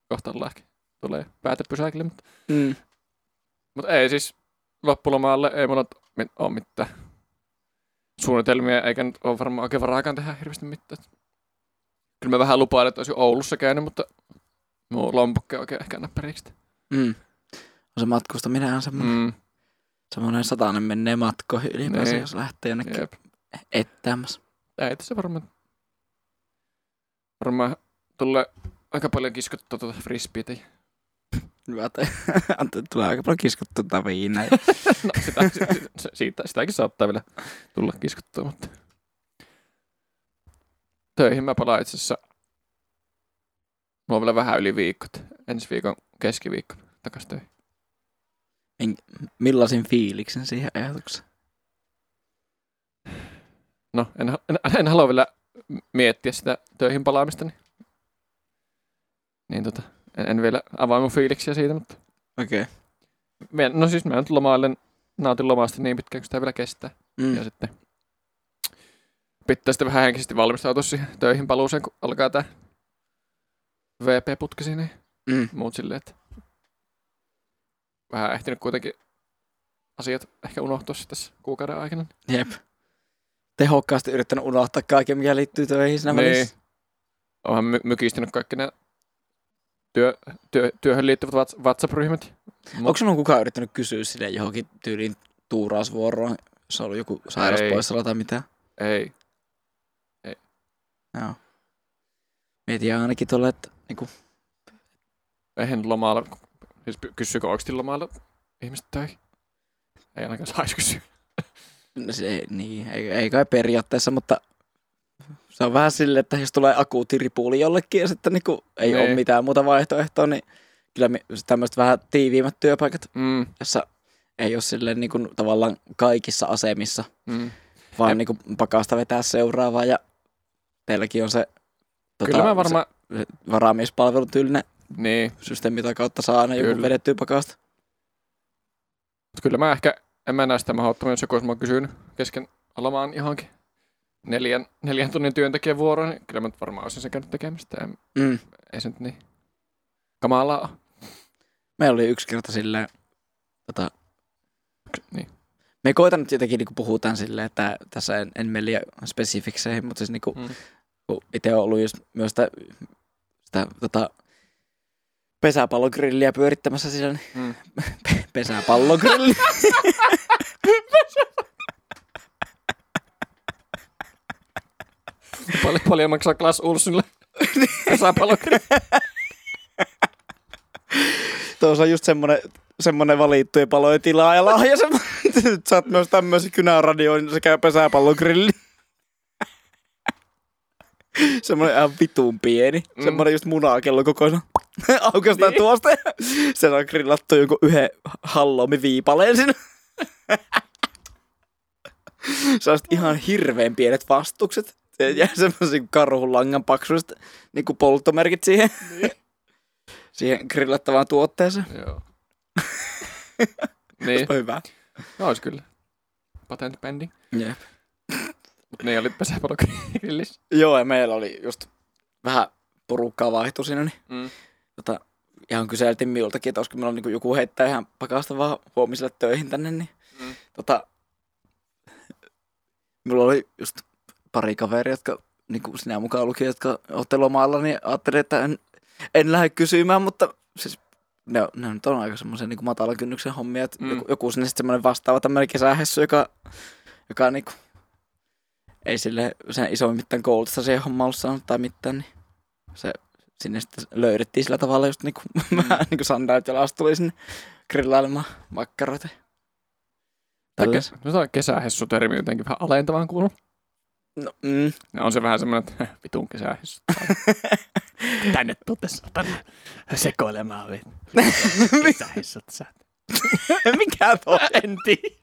Kohta ollaankin. Tulee päätepysäkille, mutta, Mm. mutta ei siis loppulomaalle ei mulla ole mitään suunnitelmia, eikä nyt ole varmaan oikein varaakaan tehdä hirveästi mitään. Kyllä mä vähän lupailen, että olisin Oulussa käynyt, mutta mun lompakki ei oikein ehkä periksi. Mm. On se matkustaminen on semmoinen, mm. Mm, semmoinen satainen menee matkoihin ylipäänsä, Niin. jos lähtee jonnekin jep. ettämässä. Ei tässä varmaan, varmaan tulee aika paljon kiskottua tuota frisbeetä. Hyvä, että tulee aika paljon kiskottua tätä viinaa. No, sitä, sitä, siitä, sitäkin saattaa vielä tulla kiskottua, mutta töihin mä palaan itse asiassa. Mulla on vielä vähän yli viikko, että ensi viikon keskiviikko takas töihin. Millaisin fiiliksen siihen ajatukseen? No, en, en, en halua vielä miettiä sitä töihin palaamista, niin, niin tota, En, en vielä avaa mun fiiliksiä siitä, mutta... Okei. Okay. Me, no siis mä nyt lomailen, nautin lomasta niin pitkään, kun sitä vielä kestää. Mm. Ja sitten pitää sitten vähän henkisesti valmistautua siihen töihin paluuseen, kun alkaa tää VP-putki ja Mm. muut silleen, että vähän ehtinyt kuitenkin asiat ehkä unohtua sitten tässä kuukauden aikana. Jep. Tehokkaasti yrittänyt unohtaa kaiken, mikä liittyy töihin siinä Niin. välissä. Onhan my- mykistynyt kaikki ne työ, työ, työhön liittyvät whats- WhatsApp-ryhmät. Mut- Onko sinun kukaan yrittänyt kysyä sille johonkin tyyliin tuurausvuoroon, jos on ollut joku sairauspoissaolo tai mitä? Ei. Joo. Mietin ainakin tuolla, että niinku, Eihän lomalla, siis kysyykö oikeasti lomalla ihmiset töihin? Ei ainakaan saisi kysyä. no se, ei- niin, ei, ei kai periaatteessa, mutta se on vähän silleen, että jos tulee akuutti ripuuli jollekin ja sitten niinku ei Niin. ole mitään muuta vaihtoehtoa, niin kyllä tämmöiset vähän tiiviimmät työpaikat, Mm, jossa ei ole silleen niinku tavallaan kaikissa asemissa, mm. vaan Jep. niinku pakasta vetää seuraavaa ja teilläkin on se, tota, Kyllä mä varmaan, se, varaamiespalvelutyylinen niin, systeemi, mitä kautta saa aina joku Kyllä. vedettyä pakasta. Kyllä mä ehkä, en mä näe sitä mahdottoman, jos joku olisi kysynyt kesken lomaan johonkin neljän, neljän tunnin työntekijän vuoroon, niin kyllä mä nyt varmaan olisin sen käynyt tekemistä. En, Mm. ei se nyt niin kamalaa. Meillä oli yksi kerta silleen, tota, Niin. me koitan nyt jotenkin niin puhutaan silleen, että tässä en, en mene liian spesifikseihin, mutta siis niin kuin, Mm. kun itse on ollut just myös sitä, sitä tota, pesäpallogrilliä pyörittämässä siellä, niin Mm. pe- pesäpallogrilli. Paljon, paljon maksaa Klaas Ulssonille pesäpallokri. Tuossa on just semmonen, semmonen valittujen palojen tilaaja lahja. semmonen- Nyt saat myös tämmöisen kynäradioin sekä pesäpallogrilli. semmonen ihan vitun pieni. Mm. Semmonen just munakello kokoisena. Aukastaan Niin. tuosta ja sen on grillattu joku yhden halloumi viipaleen sinne. Sellaiset ihan hirveän pienet vastukset. Se jää semmoisen karhun langan paksuiset niin polttomerkit siihen, siihen grillattavaan tuotteeseen. Joo. niin, On hyvä. no, olisi kyllä. Patent pending. Jep. Mutta ne oli pesäpallokrillissä. Joo, ja meillä oli just vähän porukkaa vaihtu siinä, niin Mm. tota, ihan kyseltiin minultakin, että olisiko meillä niinku joku heittää ihan pakasta vaan huomiselle töihin tänne, niin Mm. tota, mulla oli just pari kaveria, jotka niinku sinä mukaan luki, jotka olette lomalla, niin ajattelin, että en, en lähde kysymään, mutta siis ne, on- ne nyt on aika semmoisen niin matalan kynnyksen hommia, että Mm. joku, joku sinne sitten semmoinen vastaava tämmöinen kesähessu, joka, joka niinku, ei sille sen isommin mitään koulutusta siihen hommaan ollut saanut tai mitään, niin se sinne sitten löydettiin sillä tavalla just niinku, mm. vähän niinku sandaalit jalasta tuli sinne grillailemaan makkaroita. Tälleen. No toi kesähessu-termi jotenkin vähän alentavaan kuuluu. No, mm. Ja on se vähän semmoinen, että vitun kesähessu. Tänne tuutte satana sekoilemaan vittu. Kesähessut sä. Mikä tuo? En tiedä.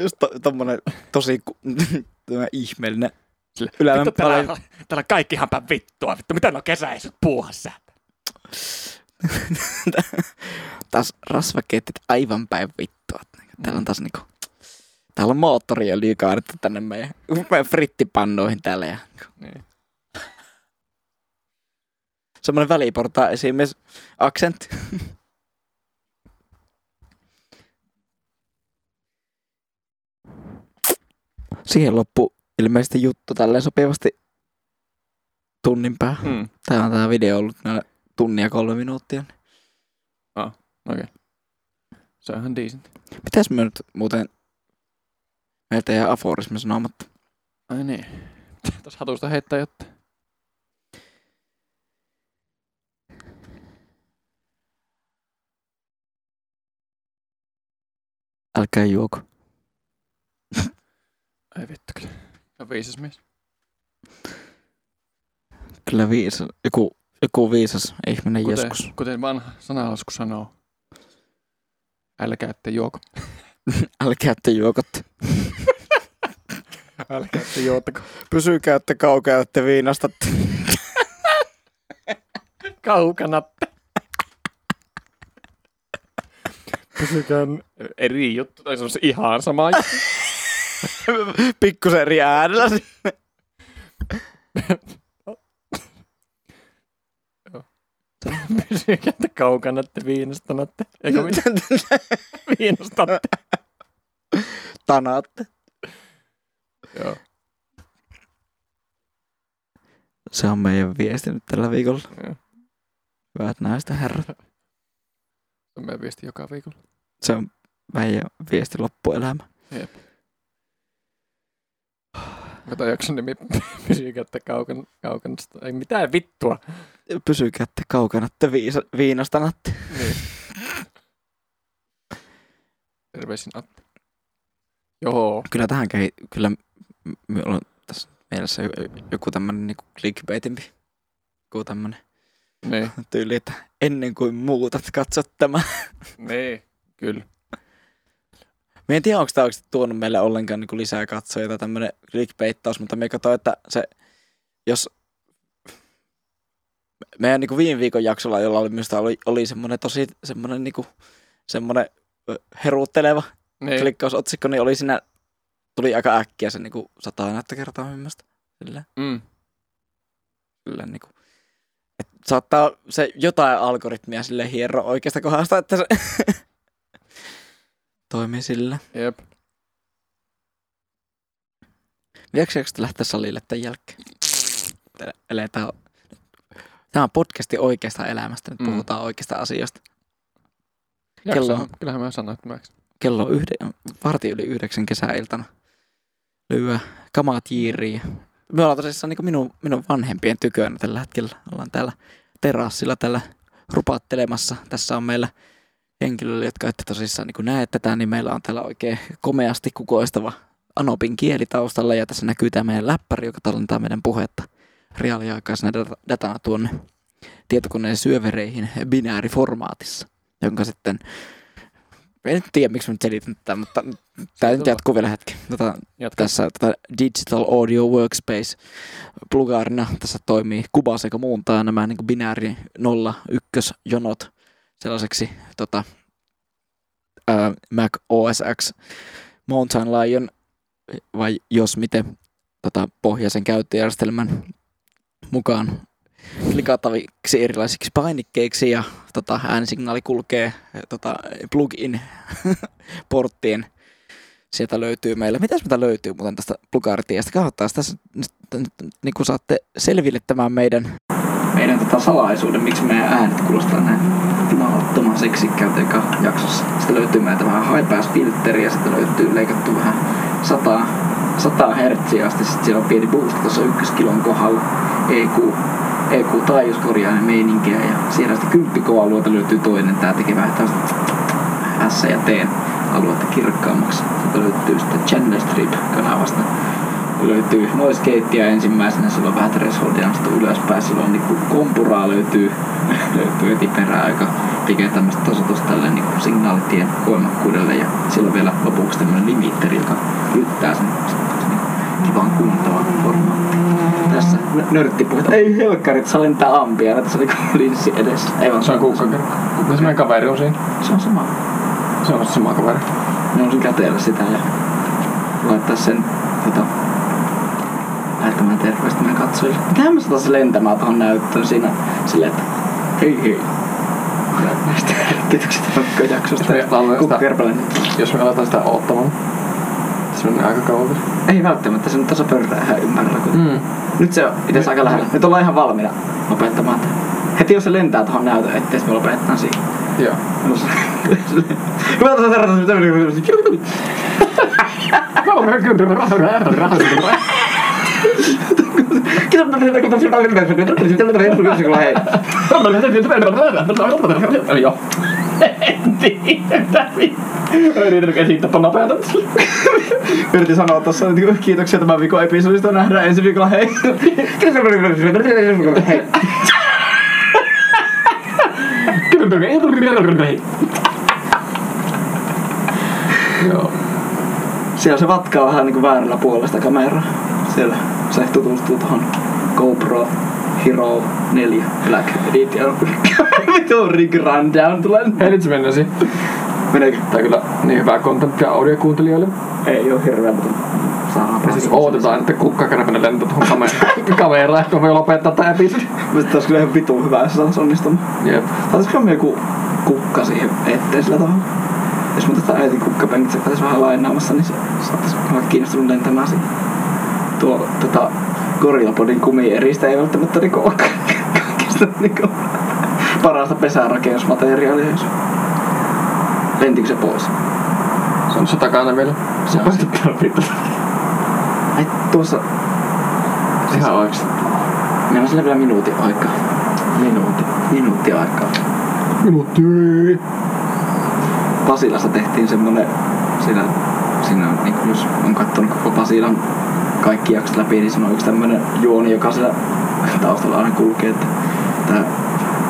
Just to, tommonen tosi ihmeellinen Ylämän vittu, täällä, paljon- täällä on kaikki ihan päin vittua. Vittu, mitä no kesähessut puuhassa? taas rasvakettit aivan päin vittua. Täällä on taas niinku, täällä on moottoriöljyä kaadettu tänne meidän, meidän frittipannoihin täällä. Ja, Niin. semmoinen väliportaan esimies aksentti. Siihen loppu ilmeisesti juttu tälleen sopivasti tunnin päähän. Hmm. Tää on tää video ollut näillä tunnia kolme minuuttia. Okei. Okay. Se on ihan decent. Mitäs me nyt muuten meiltä jää aforismi sanomatta? Ai niin. Tuossa hatusta heittää jotain. Älkää juoko. Ei vittu kyllä. On viisas mies. Kyllä viisas, joku, joku viisas ihminen Kuten, joskus. kuten vanha sanalasku sanoo. Älkää ette juoko. Älkää te juokot. Älkää ette juottako. Pysykää, että kaukaa, että viinastatte. kaukana. Pysykää eri juttu, tai se on se ihan sama juttu. Pikkusen eri äänellä. Pysykää te kaukana, te viinostanatte. Eikö mitään? Viinostatte. Tanaatte. Joo. Se on meidän viesti nyt tällä viikolla. Joo. Hyvät naiset ja herrat. Se on meidän viesti joka viikolla. Se on meidän viesti loppuelämä. Kato jakson nimi pysykää te kaukana, kaukana. Ei mitään vittua. Pysykää te kaukana, viisa, viinastanatte. Niin. Terveisin Atte. Joo. Kyllä tähän käy, kyllä m- minulla on tässä mielessä jo- joku tämmönen niinku clickbaitimpi. Joku tämmönen Niin. tyyli, että ennen kuin muutat, katsot tämä. Niin. Kyllä. Mä en tiedä, onko tämä tuonut meille ollenkaan niin lisää katsojia tämmöinen clickbaittaus, mutta me katsoin, että se, jos meidän niin viime viikon jaksolla, jolla oli minusta oli, oli semmoinen tosi semmoinen niin semmoinen ö, heruutteleva Niin. klikkausotsikko, niin oli siinä, tuli aika äkkiä se niin kuin sata näyttä kertaa mielestä. Sillä, Mm. sillä niin kuin, että saattaa se jotain algoritmia sille hiero oikeasta kohdasta, että se toimii sillä. Jep. Jaksaako sitten lähteä salille tämän jälkeen? Tää- Eletään... Tämä on podcasti oikeasta elämästä. Nyt Mm. puhutaan oikeasta asioista. Kello on. Kyllähän mä sanoin, että mä Kello on yhde, varti yli yhdeksän kesäiltana. Lyö kamat jiiriin. Me ollaan tosissaan niin minun, minun vanhempien tykönä tällä hetkellä. Ollaan täällä terassilla tällä rupattelemassa. Tässä on meillä henkilöille, jotka ette tosissaan niin näe tätä, niin meillä on täällä oikein komeasti kukoistava Anopin kieli taustalla ja tässä näkyy tämä meidän läppäri, joka tallentaa meidän puhetta reaaliaikaisena data- datana tuonne tietokoneen syövereihin binääriformaatissa, jonka sitten en tiedä, miksi mä nyt selitän tätä, mutta tämä nyt jatkuu vielä hetki. Tota, Jatka. tässä tätä Digital Audio Workspace plugaarina tässä toimii Kuba sekä muuntaa nämä niin binääri 0 1 jonot sellaiseksi tota, Mac OS X Mountain Lion vai jos miten tota, pohjaisen käyttöjärjestelmän mukaan klikattaviksi erilaisiksi painikkeiksi ja tota, äänisignaali kulkee tota, plug-in porttien sieltä löytyy meille. Mitäs mitä löytyy muuten tästä plugaaritiestä? Katsotaan tässä niin kuin saatte selville tämän meidän, meidän tota salaisuuden, miksi meidän äänet kuulostaa näin jumalattoman seksikkäältä joka jaksossa. Sitten löytyy meiltä vähän high pass filteri ja sitten löytyy leikattu vähän 100, 100 hertsiä asti. Sitten siellä on pieni boost tuossa ykköskilon kohdalla E EQ, EQ-taajuuskorjaajan meininkiä ja siellä sitten kymppikoalueelta löytyy toinen. Tää tekee vähän tällaista S ja T aluetta kirkkaammaksi. Sieltä löytyy sitten Channel Strip-kanavasta. Löytyy noise gatea ensimmäisenä, sillä on vähän thresholdia ylöspäin. Sillä on niinku kompuraa löytyy, löytyy heti perään, joka tekee tämmöistä tasoitusta tälle niinku signaalitien voimakkuudelle. Ja siellä on vielä lopuksi tämmöinen limitteri, joka lyttää sen niinku kivan kuuntava formaatti. Tässä nörtti puhuta, ei helkkarit, se lentää ampia, tässä oli linssi edessä. Ei vaan Se on kukkakirkko. Kuka se meidän kaveri on siinä? Se on sama. Se on sama kaveri. Ne on siinä käteellä sitä ja laittaa sen tota, lähettämään terveistä meidän katsojille. Mitähän mä satasin lentämään tuohon näyttöön siinä silleen, että hei hei. Näistä kiitokset jaksosta. Jos me aletaan sitä- Kukkerpelen. Jos me aletaan sitä oottamaan. Se menee aika kauan. Ei välttämättä, se nyt tässä pörrää ihan ymmärrä. Kun... Mm. Nyt se on itse aika lähellä. Nyt ollaan ihan valmiina lopettamaan. Heti jos se lentää tuohon näytön eteen, me lopetetaan siihen. Joo. Joo. Yritätkö esittää nopeata? Yritin sanoa tuossa että kiitoksia tämän viikon episodista. Nähdään ensi viikolla. Hei. Hei. Joo. Siellä se vatkaa vähän niinku väärällä puolesta kameraa. Siellä se tutustuu tuohon GoPro Hero 4 Black Edition. Vitu Ring Rundown tulee. Hei nyt se mennäsi. Meneekö? Tää kyllä niin hyvää contenttia audiokuuntelijoille. Ei oo hirveä, mutta saadaan Ja siis odotetaan, että kukkakärpänen lentää tuohon kame- kameraan, että voi lopettaa tää episodi. Mutta tässä kyllä ihan vitun hyvä, jos se olisi onnistunut. Jep. Saataisiko me joku kukka siihen eteen sillä tavalla? Jos me tätä äitin kukkapenkit se vähän lainaamassa, niin se saattaisi olla kiinnostunut lentämään siihen. Tuo tota, Gorillapodin kumieristä ei välttämättä niinku ole kaikista niinku parasta pesärakennusmateriaalia, lentikö se pois? Se on se takana vielä. Se on se. Ai tuossa Ihan oikeesti. Meillä on sillä vielä minuutin aikaa. Minuutti. Minuutti aikaa. Minuutti. Pasilassa tehtiin semmonen, siinä, siinä on, niin jos on katsonut koko Pasilan kaikki jaksot läpi, niin siinä on yksi tämmönen juoni, joka siellä taustalla aina kulkee, että tää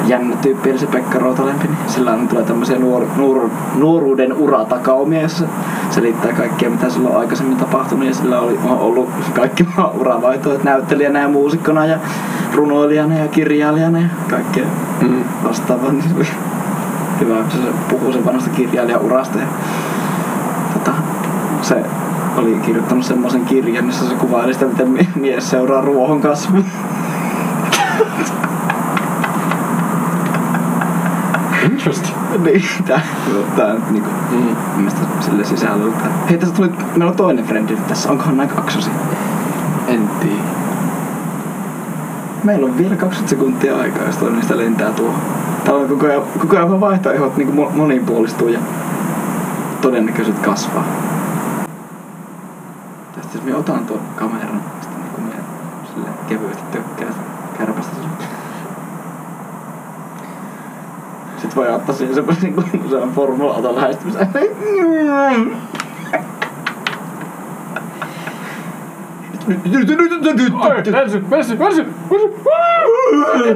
jännä tyyppi, eli se Pekka Routalempi, niin sillä aina tulee tämmöisiä nuor, nuor, nuoruuden uratakaumia, jossa se selittää kaikkea, mitä sillä on aikaisemmin tapahtunut, ja sillä oli, on ollut kaikki uravaihtoehdot näyttelijänä ja muusikkona ja runoilijana ja kirjailijana ja kaikkea Mm. vastaavaa, niin se oli hyvä, kun se puhuu sen vanhasta kirjailijaurasta. Ja, tota, se oli kirjoittanut semmoisen kirjan, missä se kuvaili sitä, miten mie- mies seuraa ruohon kasvua. Interesting. niin, tää, tää niinku, Mm. mielestä sille sisällölle. tää- Hei, tässä tuli, meillä on toinen frendi nyt tässä, onkohan näin kaksosi? En tiedä. Meillä on vielä 20 sekuntia aikaa, jos toinen niistä lentää tuohon. Täällä on koko ajan, koko ajan vaan vaihtoehdot niin kuin monipuolistuu ja todennäköisyys kasvaa. Minä otan tuon kameran, sitten niin minä sille kevyesti tökkää sitä kärpästä. Sitten voi ottaa siihen semmoisen niin kuin se on formula-auton lähestymisen. Versy, versy, versy, versy.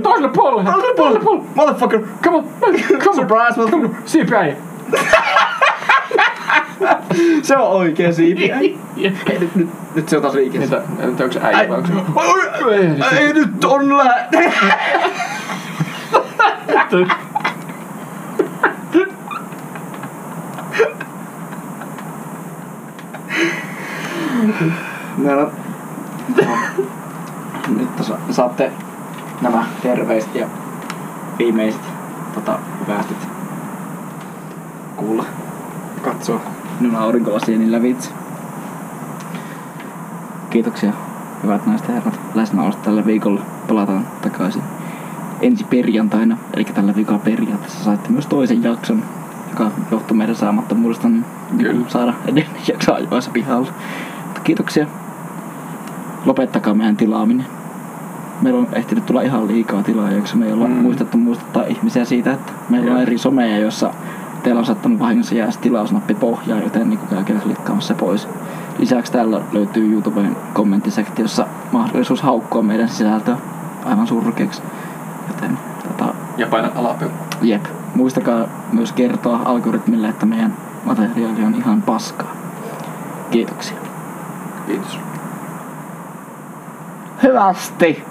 Toiselle puolelle. Toiselle puolelle. Motherfucker! Come on, come on. Surprise, motherfucker! Siipiäjä. Se on oikea siipi. Hei, nyt, nyt, nyt se on taas liikkeessä. Niitä, en tiedä onko se äijä vai onko se... Oi, Ei, oi, ei, nyt on lä... On... Nyt saatte nämä terveiset ja viimeiset tota, hyvästit kuulla katsoa minun aurinkolasieni lävitse. Kiitoksia hyvät naiset ja herrat läsnäolosta tällä viikolla. Palataan takaisin ensi perjantaina, eli tällä viikolla periaatteessa saitte myös toisen jakson, joka johtui meidän saamattomuudesta niin Kyllä. saada edellinen jakso ajoissa pihalle. Mutta kiitoksia. Lopettakaa meidän tilaaminen. Meillä on ehtinyt tulla ihan liikaa tilaajia, koska me ei olla Mm. muistettu muistuttaa ihmisiä siitä, että meillä on Joo. eri someja, joissa teillä on saattanut vahingossa jää se tilausnappi pohjaan, joten niin käykää klikkaamassa se pois. Lisäksi täällä löytyy YouTuben kommenttisektiossa mahdollisuus haukkua meidän sisältöä aivan surkeaksi. Joten tota, Ja painat alapeukku. jep, muistakaa myös kertoa algoritmille, että meidän materiaali on ihan paskaa. Kiitoksia. Kiitos. Hyvästi!